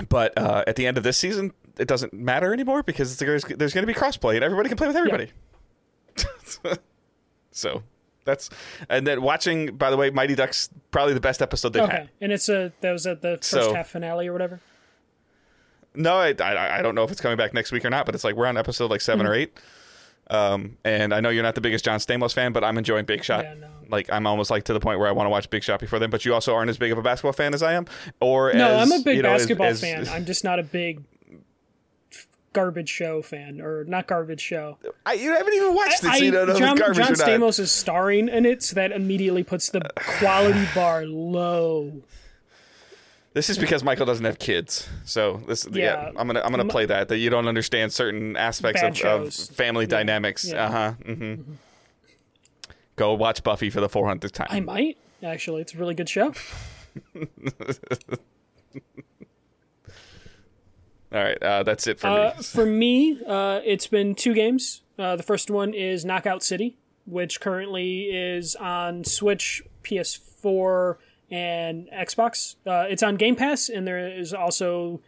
but uh, at the end of this season, it doesn't matter anymore because there's, there's going to be crossplay and everybody can play with everybody. Yeah. [LAUGHS] so that's and then watching. By the way, Mighty Ducks probably the best episode they've okay. had. And it's a that was at the first so, half finale or whatever. No, I, I I don't know if it's coming back next week or not, but it's like we're on episode like 7 or Mm-hmm. eight. Um, and I know you're not the biggest John Stamos fan, but I'm enjoying Big Shot. Yeah, no. Like I'm almost like to the point where I want to watch Big Shot before then. But you also aren't as big of a basketball fan as I am, or No, as, I'm a big you know, basketball as- fan. I'm just not a big garbage show fan, or not garbage show. I, you haven't even watched it, I, you don't know John, garbage John. Stamos is starring in it, so that immediately puts the quality bar low. This is because Michael doesn't have kids, so this yeah, Yeah. I'm gonna I'm gonna play that that you don't understand certain aspects of, of family dynamics. Yeah. Uh huh. Mm-hmm. Go watch Buffy for the 400th time. I might actually. It's a really good show. [LAUGHS] All right, uh, that's it for Uh, me. for me, uh, it's been two games. Uh, the first one is Knockout City, which currently is on Switch, PS4, and Xbox. Uh, it's on Game Pass, and there is also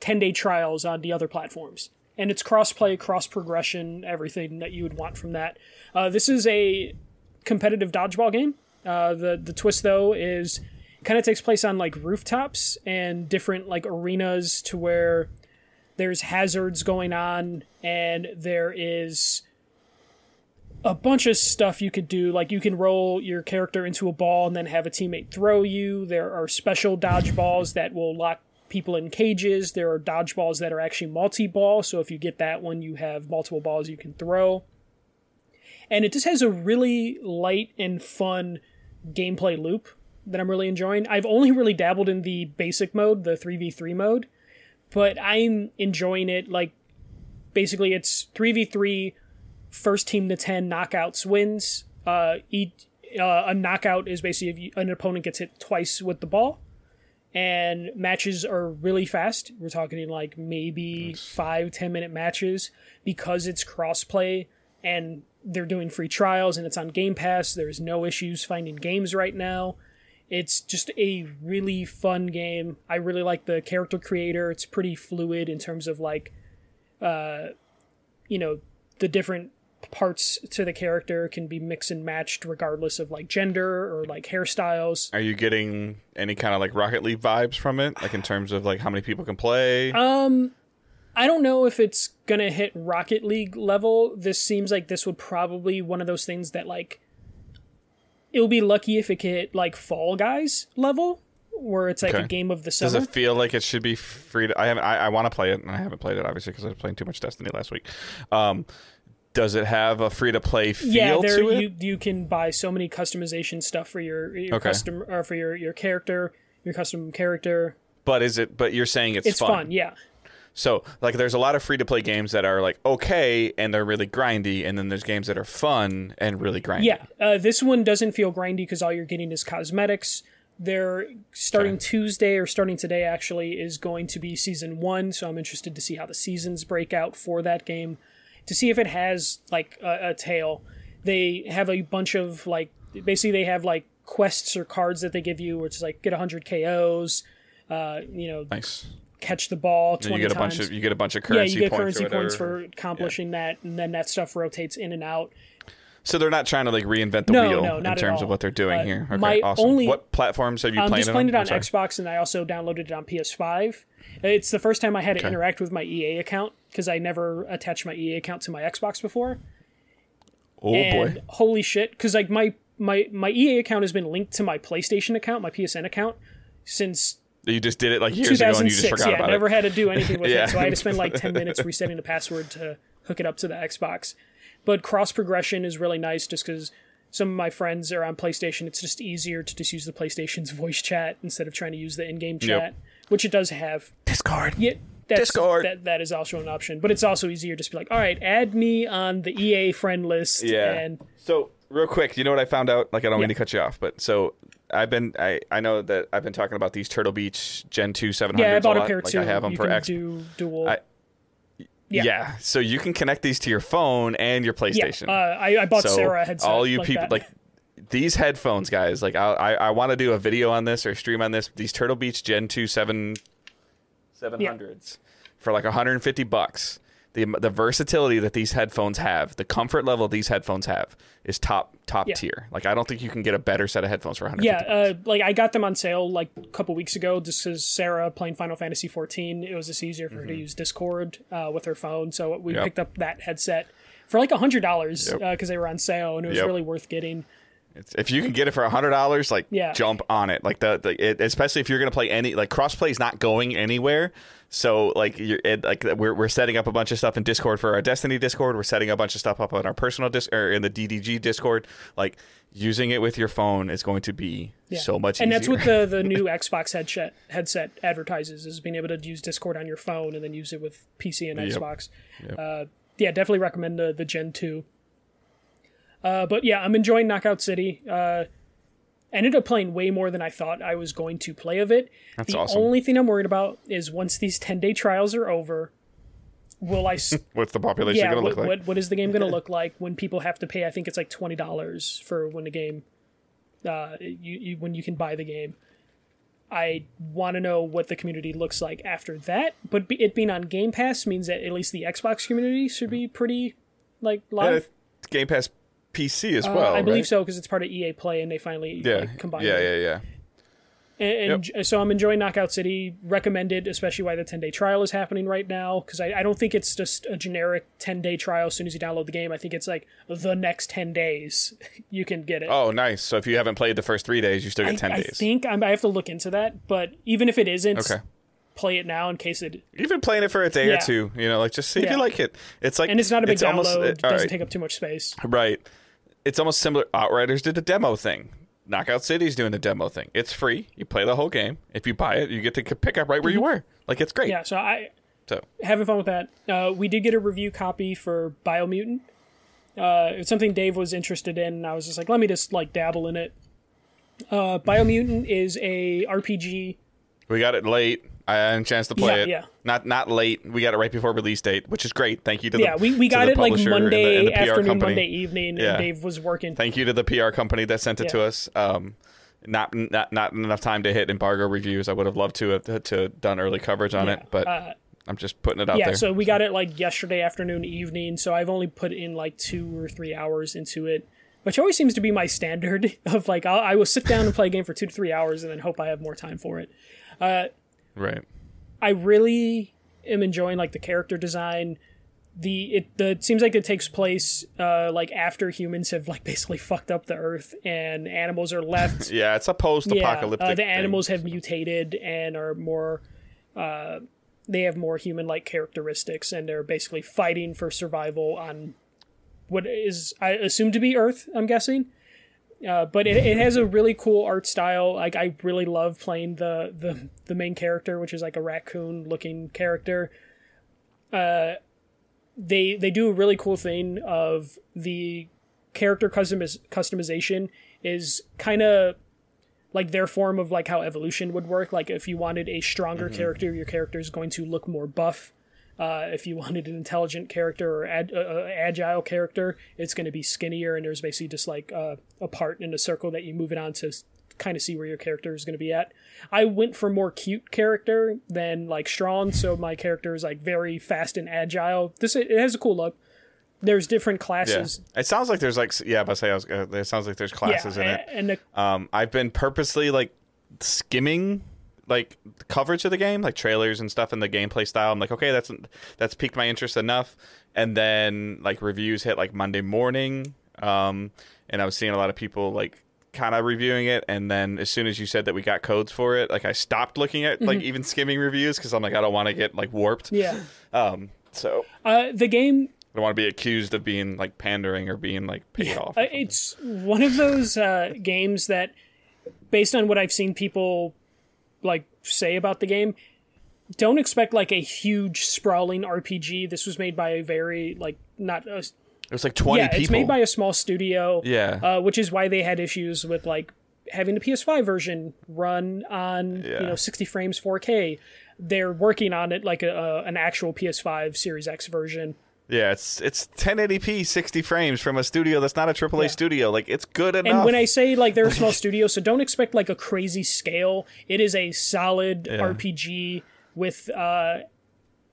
10 day trials on the other platforms. And it's cross-play, cross-progression, everything that you would want from that. Uh, this is a competitive dodgeball game. Uh, the the twist though is kind of takes place on like rooftops and different like arenas to where there's hazards going on and there is a bunch of stuff you could do like you can roll your character into a ball and then have a teammate throw you there are special dodgeballs that will lock people in cages there are dodgeballs that are actually multi-ball so if you get that one you have multiple balls you can throw and it just has a really light and fun gameplay loop that I'm really enjoying. I've only really dabbled in the basic mode, the 3v3 mode, but I'm enjoying it. Like, basically, it's 3v3, first team to 10 knockouts wins. Uh, each, uh, a knockout is basically if an opponent gets hit twice with the ball. And matches are really fast. We're talking like maybe five, ten minute matches because it's crossplay and they're doing free trials and it's on Game Pass. There's no issues finding games right now. It's just a really fun game. I really like the character creator. It's pretty fluid in terms of like, uh, you know, the different parts to the character can be mixed and matched regardless of like gender or like hairstyles. Are you getting any kind of like Rocket League vibes from it, like in terms of like how many people can play? Um, I don't know if it's gonna hit Rocket League level. This seems like this would probably one of those things that like it would be lucky if it could hit like Fall Guys level, where it's like Okay. a game of the Does it feel like it should be free to? I haven't. I, I want to play it, and I haven't played it obviously because I was playing too much Destiny last week. Um, does it have a free to play feel yeah, there to it? you you can buy so many customization stuff for your your Okay. custom or for your your character, your custom character. but is it? But you're saying it's, It's fun, yeah. So like, there's a lot of free to play games that are like okay and they're really grindy, and then there's games that are fun and really grindy. Yeah, uh, this one doesn't feel grindy because all you're getting is cosmetics. They're starting Okay. Tuesday or starting today actually is going to be season one, so I'm interested to see how the seasons break out for that game to see if it has like a, a tail. They have a bunch of like basically they have like quests or cards that they give you, which is like get 100 KOs, uh, you know, Nice. catch the ball And 20 you get a bunch of you get a bunch of currency. yeah, you get points currency points for accomplishing that, and then that stuff rotates in and out. So they're not trying to like reinvent the No, wheel no, in terms of what they're doing Uh, here. Okay, my awesome. only- what platforms have you I'm played just it playing on? it on Xbox, and I also downloaded it on PS5. It's the first time I had to interact with my EA account because I never attached my EA account to my Xbox before. Oh and boy. holy shit! Because like my my my EA account has been linked to my PlayStation account, my PSN account, since You just did it like years ago and you just forgot Yeah, about I never it. had to do anything with [LAUGHS] Yeah. it, so I had to spend like 10 minutes resetting the password to hook it up to the Xbox. But cross progression is really nice just because some of my friends are on PlayStation. It's just easier to just use the PlayStation's [LAUGHS] voice chat instead of trying to use the in-game chat, which it does have. Discord. Yeah, that's, Discord. That, that is also an option, but it's also easier just to be like, all right, add me on the EA friend list. Yeah. and So real quick, you know what I found out? Like I don't mean to cut you off, but so I've been I, I know that I've been talking about these Turtle Beach Gen 2 700s yeah, I bought a lot. pair like too. I have them you for X. do dual. I- yeah. yeah. So you can connect these to your phone and your yeah, PlayStation. uh, I, I bought so Sarah a headset. all you like people that. like these headphones guys like i i, I want to do a video on this or stream on this these turtle beach gen 2 7 700s for like 150 bucks the the versatility that these headphones have, the comfort level these headphones have, is top top Yeah. tier. Like I don't think you can get a better set of headphones for 150. Yeah, uh, like I got them on sale like a couple weeks ago just because Sarah playing Final Fantasy 14. It was just easier for her to use Discord uh, with her phone, so we Mm-hmm. Yep. picked up that headset for like a hundred dollars because Yep. they were on sale and it was Yep. really worth getting. It's, if you can get it for hundred dollars, like Yeah. jump on it. Like the, the it, especially if you're gonna play any like crossplay is not going anywhere. So like you're it, like we're we're setting up a bunch of stuff in Discord for our Destiny Discord. We're setting a bunch of stuff up on our personal dis or in the DDG Discord. Like using it with your phone is going to be Yeah. so much easier. and easier. that's what the the new [LAUGHS] Xbox headset headset advertises is being able to use Discord on your phone and then use it with PC and Yep. Xbox. Yep. Uh, yeah, definitely recommend the the Gen two. Uh, but yeah, I'm enjoying Knockout City. Uh, ended up playing way more than I thought I was going to play of it. That's the awesome. only thing I'm worried about is once these 10 day trials are over, will I s- [LAUGHS] What's the population yeah, gonna what, look like? what what is the game going [LAUGHS] to look like when people have to pay? I think it's like twenty dollars for when the game, uh, you, you when you can buy the game. I want to know what the community looks like after that. But be, it being on Game Pass means that at least the Xbox community should be pretty like live. it's Game Pass PC as Uh, well. I believe right? so because it's part of EA Play and they finally Yeah, like, combined. yeah, yeah, yeah. And, and j- so I'm enjoying Knockout City. Recommended, especially why the 10 day trial is happening right now. Because I, I don't think it's just a generic 10 day trial as soon as you download the game. I think it's like the next 10 days [LAUGHS] you can get it. Oh, nice. So if you haven't played the first three days, you still get I, ten I days. think I'm, I have to look into that. But even if it isn't, Okay. play it now in case it. Even playing it for a day Yeah. or two, you know, like just see if Yeah. you like it. It's like And it's not a big download. almost- it all doesn't right. take up too much space. Right. It's almost similar. Outriders did the demo thing. Knockout City's doing the demo thing. It's free. You play the whole game. If you buy it, you get to pick up right where you were. Like it's great. Mm-hmm. Yeah, so I So having fun with that. Uh, we did get a review copy for Biomutant. Uh, it's something Dave was interested in, and I was just like, let me just like dabble in it. Uh, Biomutant is a RPG. we got it late. I had a chance to play Yeah, it. yeah. Not not late. We got it right before release date, which is great. Thank you to the Yeah, we, we got it like publisher and the- Monday and the afternoon, company. Monday evening, Yeah. and Dave was working. Thank you to the PR company that sent it to us. Um, not not not enough time to hit embargo reviews. I would have loved to have to done early coverage on it, but uh, I'm just putting it out yeah, there. Yeah, so we got it like yesterday afternoon, evening. So I've only put in like two or three hours into it, which always seems to be my standard [LAUGHS] of like I'll, I will sit down and play a game for two to three hours and then hope I have more time for it. Right. I really am enjoying like the character design. The it the it seems like it takes place uh like after humans have like basically fucked up the earth and animals are left. [LAUGHS] Yeah, it's a yeah, post-apocalyptic. uh, the thing. animals have mutated and are more uh they have more human-like characteristics and they're basically fighting for survival on what is I assume to be Earth. I'm guessing. Uh, but it, it has a really cool art style. Like I really love playing the the the main character, which is like a raccoon looking character. Uh, they they do a really cool thing of the character customiz- customization is kind of like their form of like how evolution would work. Like if you wanted a stronger character, your character is going to look more buff. Uh, if you wanted an intelligent character or ad, uh, uh, agile character, it's going to be skinnier, and there's basically just like uh, a part in a circle that you move it on to kind of see where your character is going to be at. I went for more cute character than like strong, so my character is like very fast and agile. This it has a cool look. There's different Yeah. classes. It sounds like there's like yeah, but say I was. Uh, it sounds like there's classes in a- it. and the, Um, I've been purposely like skimming like coverage of the game, like trailers and stuff, and the gameplay style. I'm like, okay, that's that's piqued my interest enough. And then like reviews hit like Monday morning, um, and I was seeing a lot of people like kind of reviewing it. And then as soon as you said that we got codes for it, like I stopped looking at like even skimming reviews because I'm like, I don't want to get like warped. yeah. Um, so Uh, the game I don't want to be accused of being like pandering or being like paid off. Uh, it's one of those uh, games that, based on what I've seen people like say about the game, don't expect like a huge sprawling RPG. This was made by a very like not a, It was like 20 yeah, people. it's made by a small studio. yeah. uh, which is why they had issues with like having the PS5 version run on Yeah. you know 60 frames 4K. They're working on it like a, a an actual PS5 Series X version. Yeah, it's it's 1080p 60 frames from a studio that's not a AAA Yeah. studio. Like it's good enough. And when I say like they're a small [LAUGHS] studio, so don't expect like a crazy scale. It is a solid RPG with uh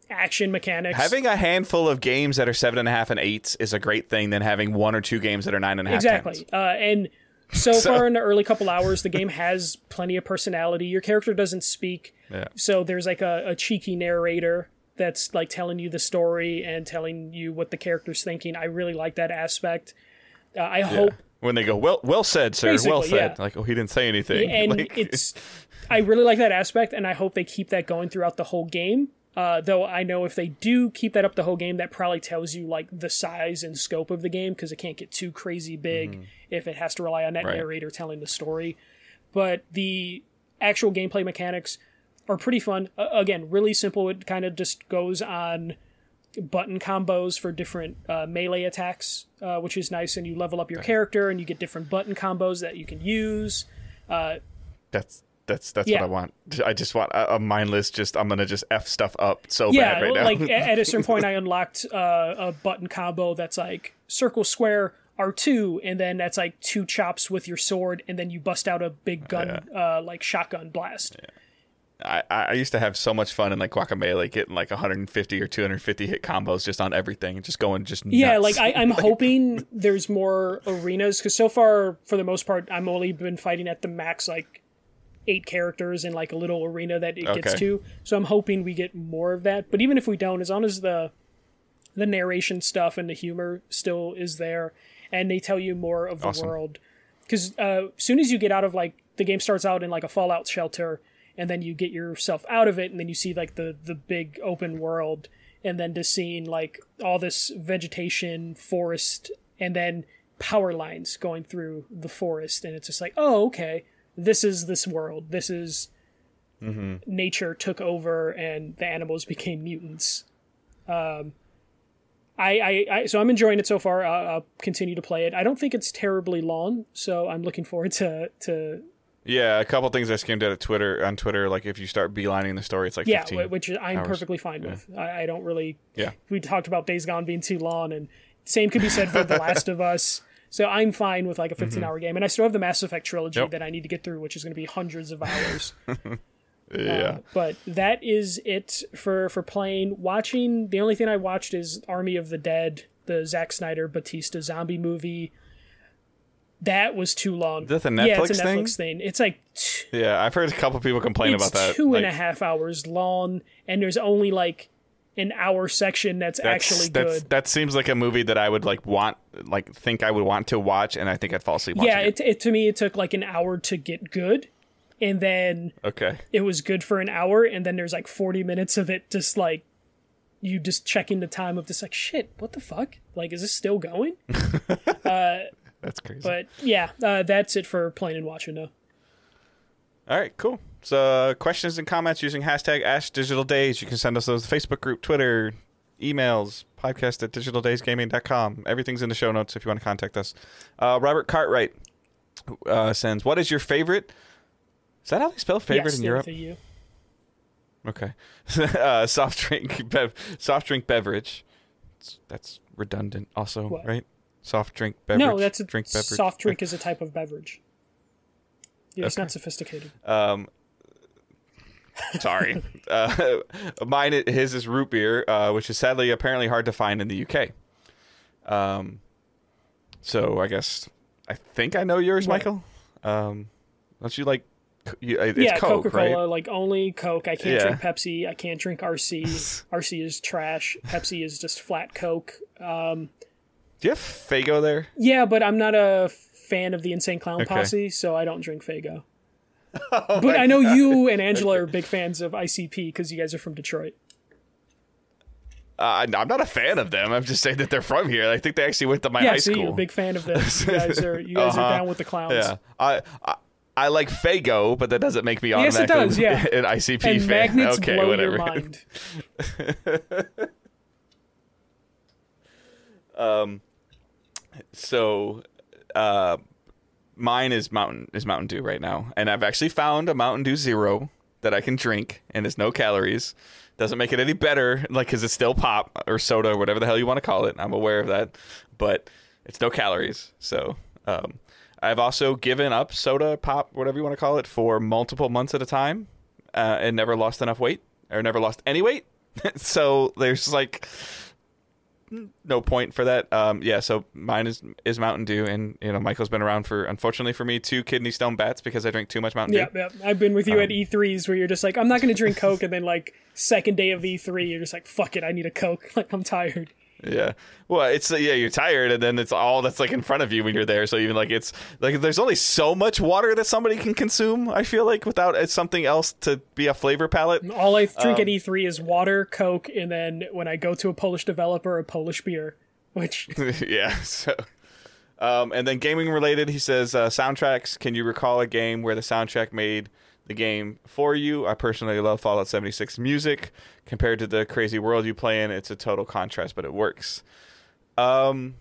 action mechanics. Having a handful of games that are seven and a half and eights is a great thing than having one or two games that are nine and a half. exactly, uh, and so, [LAUGHS] So- far in the early couple hours, the game has plenty of personality. Your character doesn't speak, Yeah. so there's like a, a cheeky narrator that's like telling you the story and telling you what the character's thinking. I really like that aspect. Uh, I hope When they go, well, well said, sir. well said. yeah. Like, oh, he didn't say anything. and [LAUGHS] Like- it's I really like that aspect, and I hope they keep that going throughout the whole game. Uh, though I know if they do keep that up the whole game, that probably tells you like the size and scope of the game because it can't get too crazy big if it has to rely on that Mm-hmm. Right. narrator telling the story. But the actual gameplay mechanics are pretty fun. Uh, again, really simple. It kind of just goes on button combos for different uh, melee attacks, uh, which is nice. And you level up your character, and you get different button combos that you can use. that's that's that's Yeah. what I want. I just want a, a mindless. Just I'm gonna just f stuff up so yeah, bad right now. like at a certain point, [LAUGHS] I unlocked uh, a button combo that's like circle, square, R two, and then that's like two chops with your sword, and then you bust out a big gun, uh, like shotgun blast. I, I used to have so much fun in like Guacamelee, getting like 150 or 250 hit combos just on everything, and just going just Yeah, like I, I'm [LAUGHS] hoping there's more arenas because so far, for the most part, I'm only been fighting at the max like eight characters in like a little arena that it gets Okay. to. So I'm hoping we get more of that. But even if we don't, as long as the the narration stuff and the humor still is there, and they tell you more of the Awesome. world, because uh, as soon as you get out of like the game starts out in like a fallout shelter and then you get yourself out of it and then you see like the the big open world and then just seeing like all this vegetation forest and then power lines going through the forest and it's just like oh okay this is this world this is nature took over and the animals [LAUGHS] became mutants um I, I, I so I'm enjoying it so far. I'll, I'll continue to play it. I don't think it's terribly long, so I'm looking forward to to yeah, a couple things I skimmed out of Twitter on Twitter. Like if you start beelining the story, it's like yeah, 15. which I'm hours. perfectly fine with. I, I don't really. Yeah. We talked about Days Gone being too long, and same could be said for The Last of Us. So I'm fine with like a 15 hour game, and I still have the Mass Effect trilogy Mm-hmm. Yep. that I need to get through, which is going to be hundreds of hours. [LAUGHS] yeah. but that is it for for playing. Watching the only thing I watched is Army of the Dead, the Zack Snyder Batista zombie movie. That was too long. Is that the yeah, it's a Netflix thing? Thing. It's like t- yeah, I've heard a couple people complain about that. two and a half hours long, and there's only like an hour section that's, that's- actually that's- good. That seems like a movie that I would like want, like think I would want to watch, and I think I'd fall asleep watching yeah, it. it, it to me it took like an hour to get good, and then Okay. it was good for an hour, and then there's like 40 minutes of it just like you just checking the time of just like shit, what the fuck? Like, is this still going? [LAUGHS] Uh, That's crazy. But yeah, uh, that's it for playing and watching though. All right, cool. So, uh, questions and comments using hashtag Ash Digital Days. You can send us those Facebook group, Twitter, emails, podcast at digitaldaysgaming.com. Everything's in the show notes if you want to contact us. Uh, Robert Cartwright uh, sends, What is your favorite? Is that how they spell favorite yes, in Europe? you. Okay. [LAUGHS] uh, soft drink, bev- soft drink beverage. It's- That's redundant, also, What? right? Soft drink beverage. No, that's a drink beverage. soft drink is a [LAUGHS] type of beverage. Yeah, it's not sophisticated. Um, sorry. [LAUGHS] uh, mine, his is root beer, uh, which is sadly apparently hard to find in the UK. Um, so I guess I think I know yours? Michael. Um, don't you like? You, uh, it's yeah, Coke, Coca Cola, right? like only Coke. I can't Yeah. drink Pepsi. I can't drink RC. [LAUGHS] RC is trash. Pepsi is just flat Coke. Um, Do you have Faygo there? yeah, but I'm not a fan of the Insane Clown Okay. Posse, so I don't drink Faygo. [LAUGHS] Oh but I know you [LAUGHS] and Angela are big fans of ICP because you guys are from Detroit. Uh, I'm not a fan of them. I'm just saying that they're from here. I think they actually went to my yeah, high see, school. a big fan of this. You guys are you [LAUGHS] guys Uh-huh. are down with the clowns. yeah, I, I I like Faygo, but that doesn't make me Yes, it does, yeah. an ICP And fan. magnets okay, blow whatever. your mind. So, uh, mine is Mountain is Mountain Dew right now, and I've actually found a Mountain Dew Zero that I can drink, and it's no calories. Doesn't make it any better, like because it's still pop or soda or whatever the hell you want to call it. I'm aware of that, but it's no calories. So, um, I've also given up soda, pop, whatever you want to call it, for multiple months at a time, uh, and never lost enough weight or never lost any weight. [LAUGHS] so there's like no point for that. Um, yeah, so mine is is Mountain Dew, and you know Michael's been around for unfortunately for me two kidney stone bats because I drink too much Mountain Yeah, Dew. yeah. I've been with you Um, at E3s where you're just like, I'm not going to drink Coke, and then like second day of E3, you're just like, fuck it, I need a Coke. [LAUGHS] Like I'm tired. Yeah. Well, it's uh, yeah, you're tired, and then it's all that's like in front of you when you're there. So even like it's like there's only so much water that somebody can consume. I feel like without uh, something else to be a flavor palette. All I drink at Um, E3 is water, Coke, and then when I go to a Polish developer, a Polish beer. Which [LAUGHS] yeah. So. Um, and then gaming related, he says uh, soundtracks. Can you recall a game where the soundtrack made the game for you? I personally love Fallout 76 music. Compared to the crazy world you play in, it's a total contrast, but it works. Um,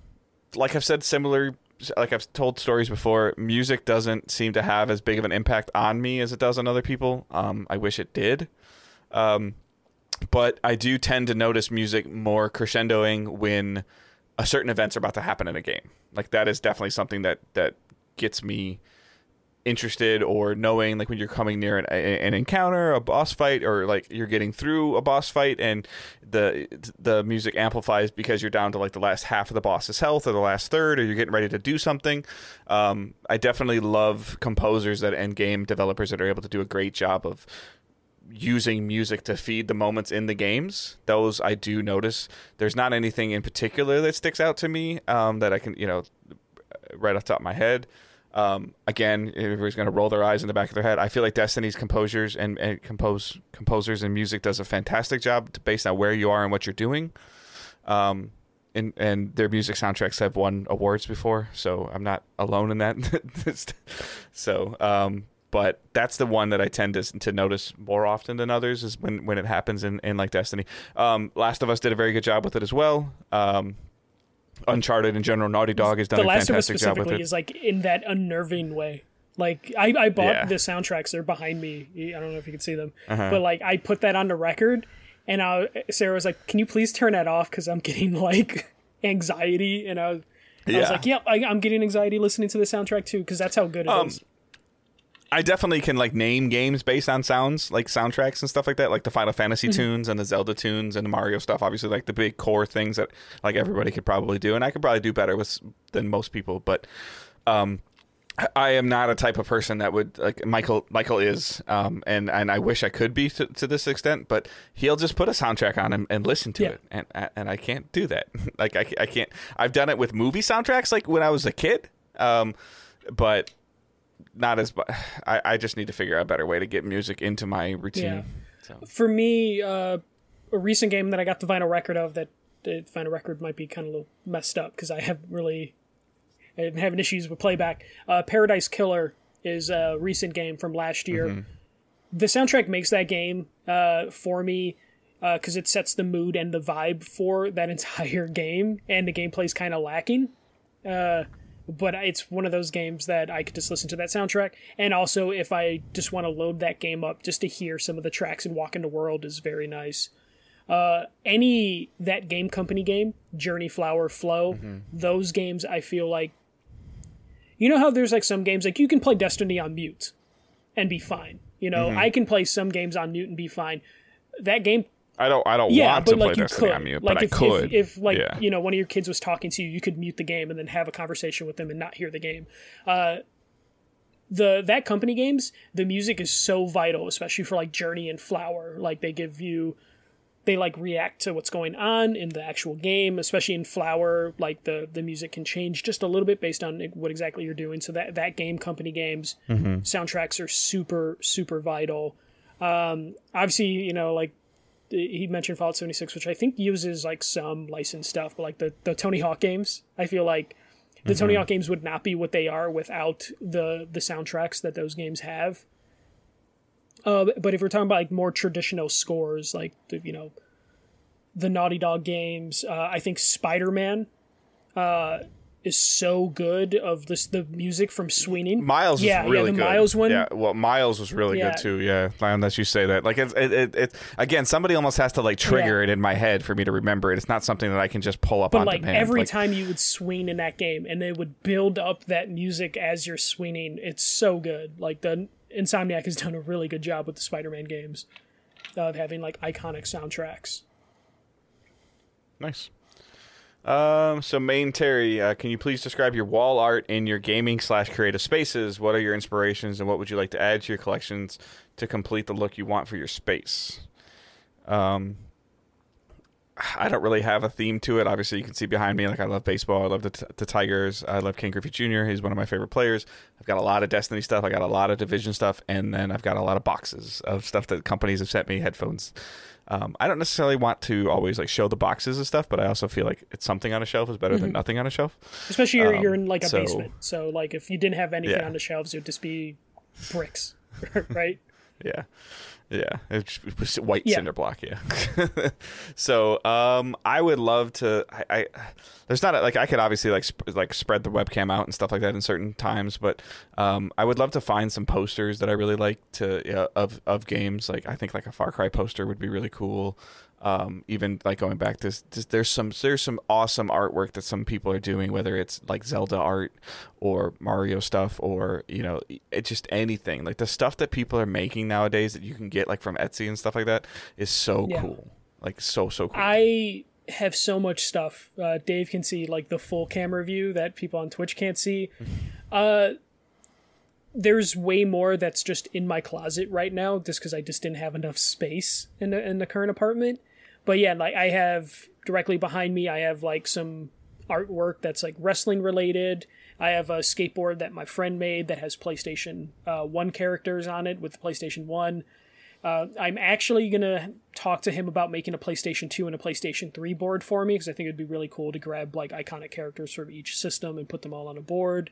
like I've said, similar. Like I've told stories before, music doesn't seem to have as big of an impact on me as it does on other people. Um, I wish it did. Um, but I do tend to notice music more crescendoing when a certain events are about to happen in a game. Like that is definitely something that that gets me interested or knowing like when you're coming near an, an encounter, a boss fight, or like you're getting through a boss fight, and the the music amplifies because you're down to like the last half of the boss's health or the last third, or you're getting ready to do something. Um, I definitely love composers that and game developers that are able to do a great job of using music to feed the moments in the games. Those I do notice. There's not anything in particular that sticks out to me um, that I can, you know, right off top of my head. Um, again, everybody's going to roll their eyes in the back of their head. I feel like Destiny's composers and, and compose composers and music does a fantastic job based on where you are and what you're doing. Um, and and their music soundtracks have won awards before, so I'm not alone in that. [LAUGHS] so, um, but that's the one that I tend to to notice more often than others is when when it happens in, in like Destiny. Um, Last of Us did a very good job with it as well. Um, Uncharted in general, Naughty Dog has done the a Last of Us job with specifically it. is like in that unnerving way. Like I, I bought Yeah. the soundtracks; they're behind me. I don't know if you can see them, Uh-huh. but like I put that on the record, and I, Sarah was like, "Can you please turn that off? Because I'm getting like [LAUGHS] anxiety." And I was, I was like, "Yep, I, I'm getting anxiety listening to the soundtrack too, because that's how good it is." I definitely can like name games based on sounds, like soundtracks and stuff like that, like the Final Fantasy Mm-hmm. tunes and the Zelda tunes and the Mario stuff. Obviously, like the big core things that like everybody could probably do, and I could probably do better with than most people. But um, I- am not a type of person that would like Michael. Michael is, um, and and I wish I could be to, to this extent, but he'll just put a soundtrack on and, and listen to Yeah. it, and and I can't do that. [LAUGHS] like I, I can't. I've done it with movie soundtracks, like when I was a kid, um, but not as. bu- [SIGHS] I I just need to figure out a better way to get music into my routine. Yeah. So. For me, uh, a recent game that I got the vinyl record of that the vinyl record might be kind of a little messed up because I have really I'm having issues with playback. Uh, Paradise Killer is a recent game from last year. Mm-hmm. The soundtrack makes that game uh, for me because it sets the mood and the vibe for that [LAUGHS] entire game, and the gameplay's kind of lacking. But it's one of those games that I could just listen to that soundtrack, and also if I just want to load that game up just to hear some of the tracks and walk in the world is very nice. Uh, any that game company game, Journey, Flower, Flow, those games I feel like. You know how there's like some games like you can play Destiny on mute, and be fine. You know I can play some games on mute and be fine. That game I don't. I don't yeah, want to play like you Destiny could, on mute, like but if, I could. if, if like yeah. you know one of your kids was talking to you, you could mute the game and then have a conversation with them and not hear the game. Uh, the that company games, the music is so vital, especially for like Journey and Flower. Like they give you, they like react to what's going on in the actual game, especially in Flower. Like the the music can change just a little bit based on what exactly you're doing. So that that game company games soundtracks are super super vital. Um, obviously, you know like he mentioned Fallout 76, which I think uses like some licensed stuff, but like the, the Tony Hawk games, I feel like the Tony Hawk games would not be what they are without the the soundtracks that those games have. Uh, but if we're talking about like more traditional scores, like the, you know, the Naughty Dog games, uh, I think Spider Man uh, is so good. Of this, the music from Sweeney. Miles yeah, really yeah, the good. Miles one. Yeah, well, Miles was really Yeah. good too. Yeah, now that you say that, like it, it, it, it again, somebody almost has to like trigger Yeah. it in my head for me to remember it. It's not something that I can just pull up But on like demand. every Like, time you would swing in that game, and they would build up that music as you're swinging, it's so good. Like the Insomniac has done a really good job with the Spider-Man games of having like iconic soundtracks. Nice. Um, so main Terry, uh, can you please describe your wall art in your gaming slash creative spaces? What are your inspirations, and what would you like to add to your collections to complete the look you want for your space? Um, I don't really have a theme to it. Obviously, you can see behind me, like I love baseball. I love the, t- the Tigers. I love Ken Griffey Jr. He's one of my favorite players. I've got a lot of Destiny stuff. I got a lot of Division stuff, and then I've got a lot of boxes of stuff that companies have sent me, headphones. Um, I don't necessarily want to always like show the boxes and stuff, but I also feel like it's something on a shelf is better Mm-hmm. than nothing on a shelf. Especially you're, Um, you're in like a so- basement, so like if you didn't have anything Yeah. on the shelves, it would just be bricks, [LAUGHS] right? [LAUGHS] Yeah. Yeah, it's just white Yeah. cinder block. Yeah. [LAUGHS] so, um, I would love to. I, I there's not a, like I could obviously like sp- like spread the webcam out and stuff like that in certain times, but um, I would love to find some posters that I really like to yeah, of of games. Like I think like a Far Cry poster would be really cool. Um, even like going back to this, there's some there's some awesome artwork that some people are doing, whether it's like Zelda art or Mario stuff or you know it just anything like the stuff that people are making nowadays that you can get like from Etsy and stuff like that is so Yeah. cool, like so so cool. I have so much stuff. Uh, Dave can see like the full camera view that people on Twitch can't see. [LAUGHS] Uh, there's way more that's just in my closet right now, just because I just didn't have enough space in the in the current apartment. But yeah, like I have directly behind me, I have like some artwork that's like wrestling related. I have a skateboard that my friend made that has PlayStation uh, One characters on it with the PlayStation One. Uh, I'm actually gonna talk to him about making a PlayStation 2 and a PlayStation 3 board for me because I think it'd be really cool to grab like iconic characters from each system and put them all on a board.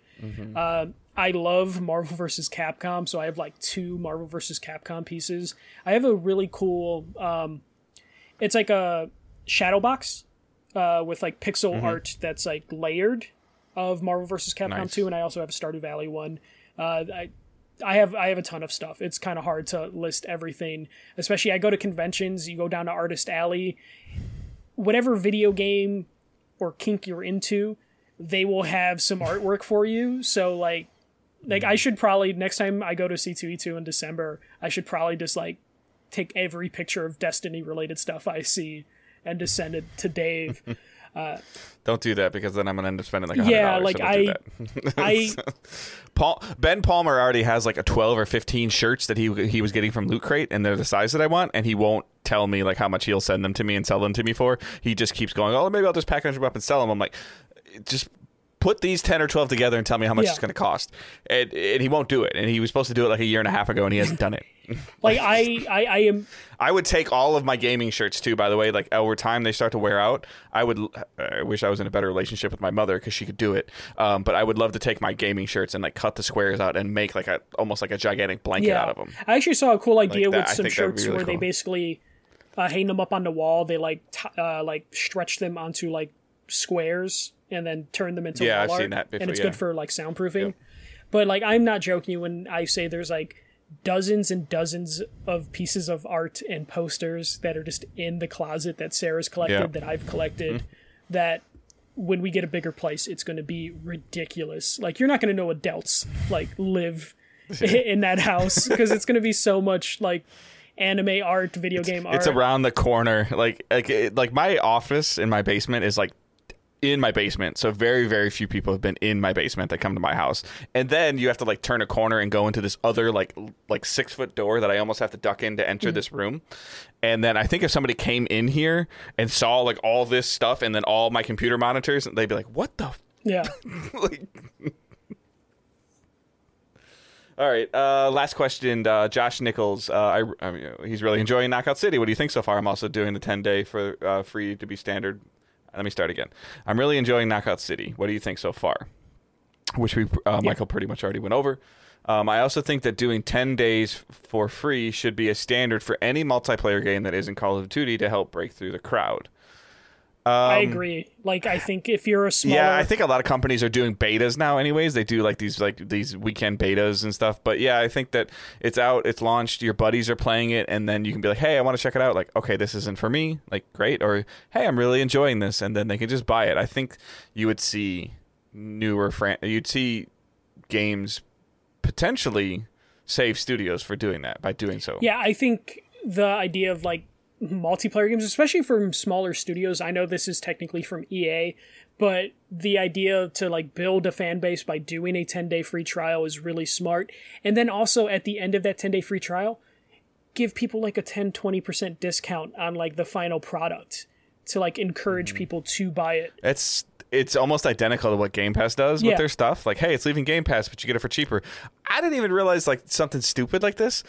Uh, I love Marvel vs. Capcom, so I have like two Marvel vs. Capcom pieces. I have a really cool. Um, it's like a shadow box uh, with like pixel art that's like layered of Marvel vs. Capcom Nice. 2, and I also have a Stardew Valley one. Uh, I I have I have a ton of stuff. It's kind of hard to list everything. Especially I go to conventions, you go down to Artist Alley, whatever video game or kink you're into, they will have some [LAUGHS] artwork for you. So like like I should probably next time I go to C2E2 in December, I should probably just like take every picture of Destiny related stuff I see and just send it to Dave. [LAUGHS] don't do that because then I'm gonna end up spending like $100, Yeah, so like, don't do I- that. I [LAUGHS] Paul Ben Palmer already has like a 12 or 15 shirts that he he was getting from Loot Crate and they're the size that I want and he won't tell me like how much he'll send them to me and sell them to me for. He just keeps going, "Oh, maybe I'll just package them up and sell them." I'm like, "Just put these 10 or 12 together and tell me how much Yeah. it's going to cost." And, and he won't do it. And he was supposed to do it like a year and a half ago and he hasn't done it. [LAUGHS] like I, I I am I would take all of my gaming shirts too. By the way, like over time they start to wear out. I would. I wish I was in a better relationship with my mother because she could do it. Um, but I would love to take my gaming shirts and like cut the squares out and make like a almost like a gigantic blanket yeah. out of them. I actually saw a cool idea that- with some think that would be shirts really where they basically uh, hang them up on the wall. They like t- uh, like stretch them onto like squares and then turn them into Yeah, wall I've art. seen that before, and it's yeah. good for like soundproofing. But like I'm not joking when I say there's like dozens and dozens of pieces of art and posters that are just in the closet that Sarah's collected Yeah. that I've collected mm-hmm. that when we get a bigger place it's going to be ridiculous. Like you're not going to know adults like live [LAUGHS] [LAUGHS] in that house because it's going to be so much like anime art, video game art. It's around the corner. Like like like my office in my basement is like in my basement. So very very few people have been in my basement that come to my house. And then you have to like turn a corner and go into this other like like six foot door that I almost have to duck in to enter this room. And then I think if somebody came in here and saw like all this stuff and then all my computer monitors, they'd be like, "What the." F-? yeah. [LAUGHS] like, [LAUGHS] all right. Uh, last question, uh, Josh Nichols. Uh, I, I mean, he's really enjoying Knockout City. What do you think so far? I'm also doing the 10 day for uh, free to be standard. Let me start again. I'm really enjoying Knockout City. What do you think so far? Which we uh, Michael pretty much already went over. Um, I also think that doing 10 days for free should be a standard for any multiplayer game that isn't Call of Duty to help break through the crowd. I agree. Like I think if you're a smaller Um, Yeah, I think a lot of companies are doing betas now. Anyways, they do like these like these weekend betas and stuff. But yeah, I think that it's out, it's launched. Your buddies are playing it, and then you can be like, "Hey, I want to check it out." Like, okay, this isn't for me. Like, great. Or, "Hey, I'm really enjoying this," and then they can just buy it. I think you would see newer fran- you'd see games potentially save studios for doing that by doing so. Yeah, I think the idea of like multiplayer games, especially from smaller studios. I know this is technically from EA, but the idea to like build a fan base by doing a 10 day free trial is really smart. And then also at the end of that 10 day free trial, give people like a 10 20% discount on like the final product to like encourage Mm-hmm. people to buy it. It's it's almost identical to what Game Pass does with their stuff. Like, hey, it's leaving Game Pass, but you get it for cheaper. I didn't even realize like something stupid like this.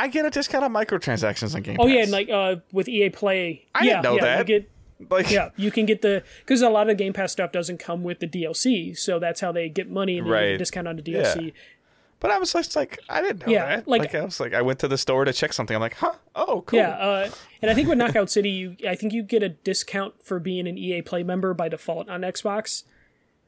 I get a discount on microtransactions on Game Pass. Oh yeah, and like uh with EA Play, I yeah, didn't know yeah, that. you get like yeah, you can get the because a lot of Game Pass stuff doesn't come with the DLC, so that's how they get money and they get a Right. discount on the DLC. But I was just like, I didn't know Yeah, that. like- Like, I was like, I went to the store to check something. I'm like, huh? Oh, cool. Yeah, uh, and I think with Knockout City, you I think you get a discount for being an EA Play member by default on Xbox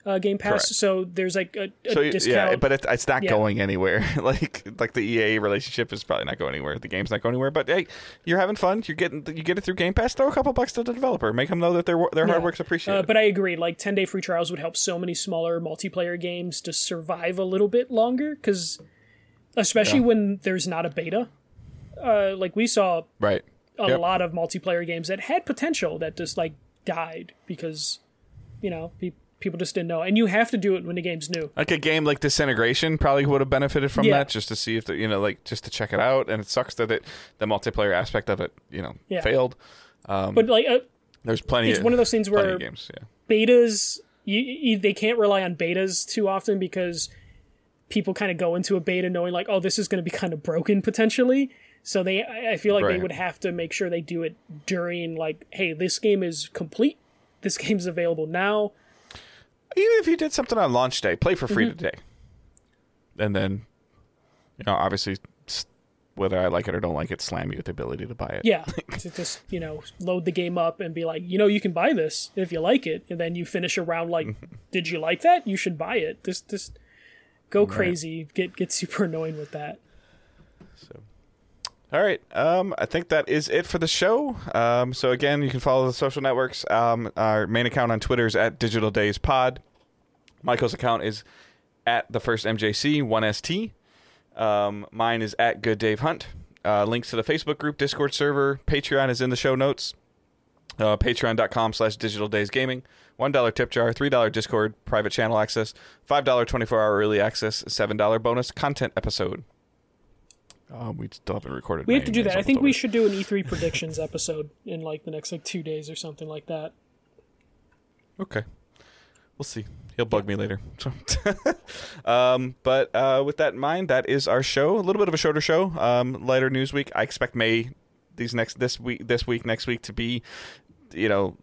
uh, Game Pass. Correct. So there's like a, a So discount. yeah, but it, it's not Yeah. going anywhere. [LAUGHS] like like the EA relationship is probably not going anywhere. The game's not going anywhere. But hey, you're having fun. You're getting you get it through Game Pass. Throw a couple bucks to the developer. Make them know that their their hard work's appreciated. Uh, but I agree. Like ten day free trials would help so many smaller multiplayer games to survive a little bit longer, because especially Yeah. when there's not a beta. Uh, like we saw right. a Yep. lot of multiplayer games that had potential that just like died because you know pe- people just didn't know, and you have to do it when the game's new. Like a game like Disintegration probably would have benefited from Yeah. that just to see if the, you know like just to check it out. And it sucks that it, the multiplayer aspect of it you know Yeah. failed. Um, But like uh, there's plenty. it's of, one of those things where games. Yeah. betas you, you, they can't rely on betas too often because people kind of go into a beta knowing like oh this is going to be kind of broken potentially so they i I feel like they would have to make sure they do it during like hey this game is complete this [LAUGHS] game's available now even if you did something on launch day, play for Mm-hmm. free today, and then, you know, obviously, whether I like it or don't like it, slam you with the ability to buy it. yeah [LAUGHS] to just you know load the game up and be like you know you can buy this if you like it and then you finish a round like did you like that? You should buy it. Just, just go crazy. Get get super [LAUGHS] annoying with that. So, all right. Um, I think that is it for the show. Um, so again, you can follow the social networks. Um, our main account on Twitter is at Digital Days Pod. Michael's account is at the first MJC one ST. Um, mine is at Good Dave Hunt. Uh, links to the Facebook group, Discord server, Patreon is in the show notes. Uh, Patreon.com slash Digital Days Gaming. $1 tip jar, $3 Discord, private channel access, $5 24 hour early access, $7 bonus content episode. Um, we still haven't recorded. We have to do that. I think we should do an E3 predictions episode in like the next like two days or something like that. Okay, we'll see. He'll bug me later. [LAUGHS] um, but uh, with that in mind, that is our show. A little bit of a shorter show. Um, lighter news week. I expect May these next this week, this week, next week to be, you know,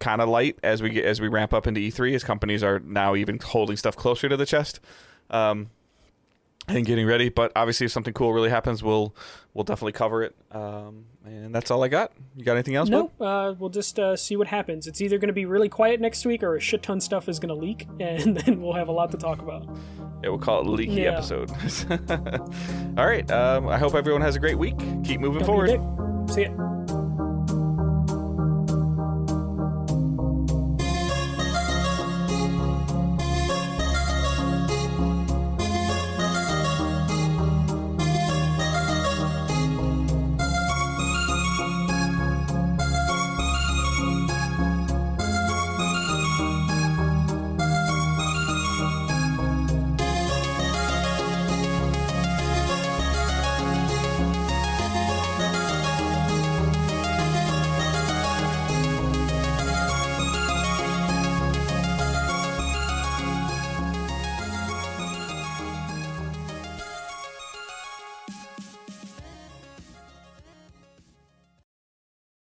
kind of light as we get as we ramp up into E3 as companies are now even holding stuff closer to the chest. Um, and getting ready, but obviously, if something cool really happens, we'll we'll definitely cover it. Um, and that's all I got. You got anything else? No, uh, we'll just uh, see what happens. It's either going to be really quiet next week or a shit ton stuff is going to leak, [LAUGHS] and then we'll have a lot to talk about. Yeah, we'll call it leaky Yeah. episode. [LAUGHS] All right. Um, I hope everyone has a great week. Keep moving Don't forward. See ya.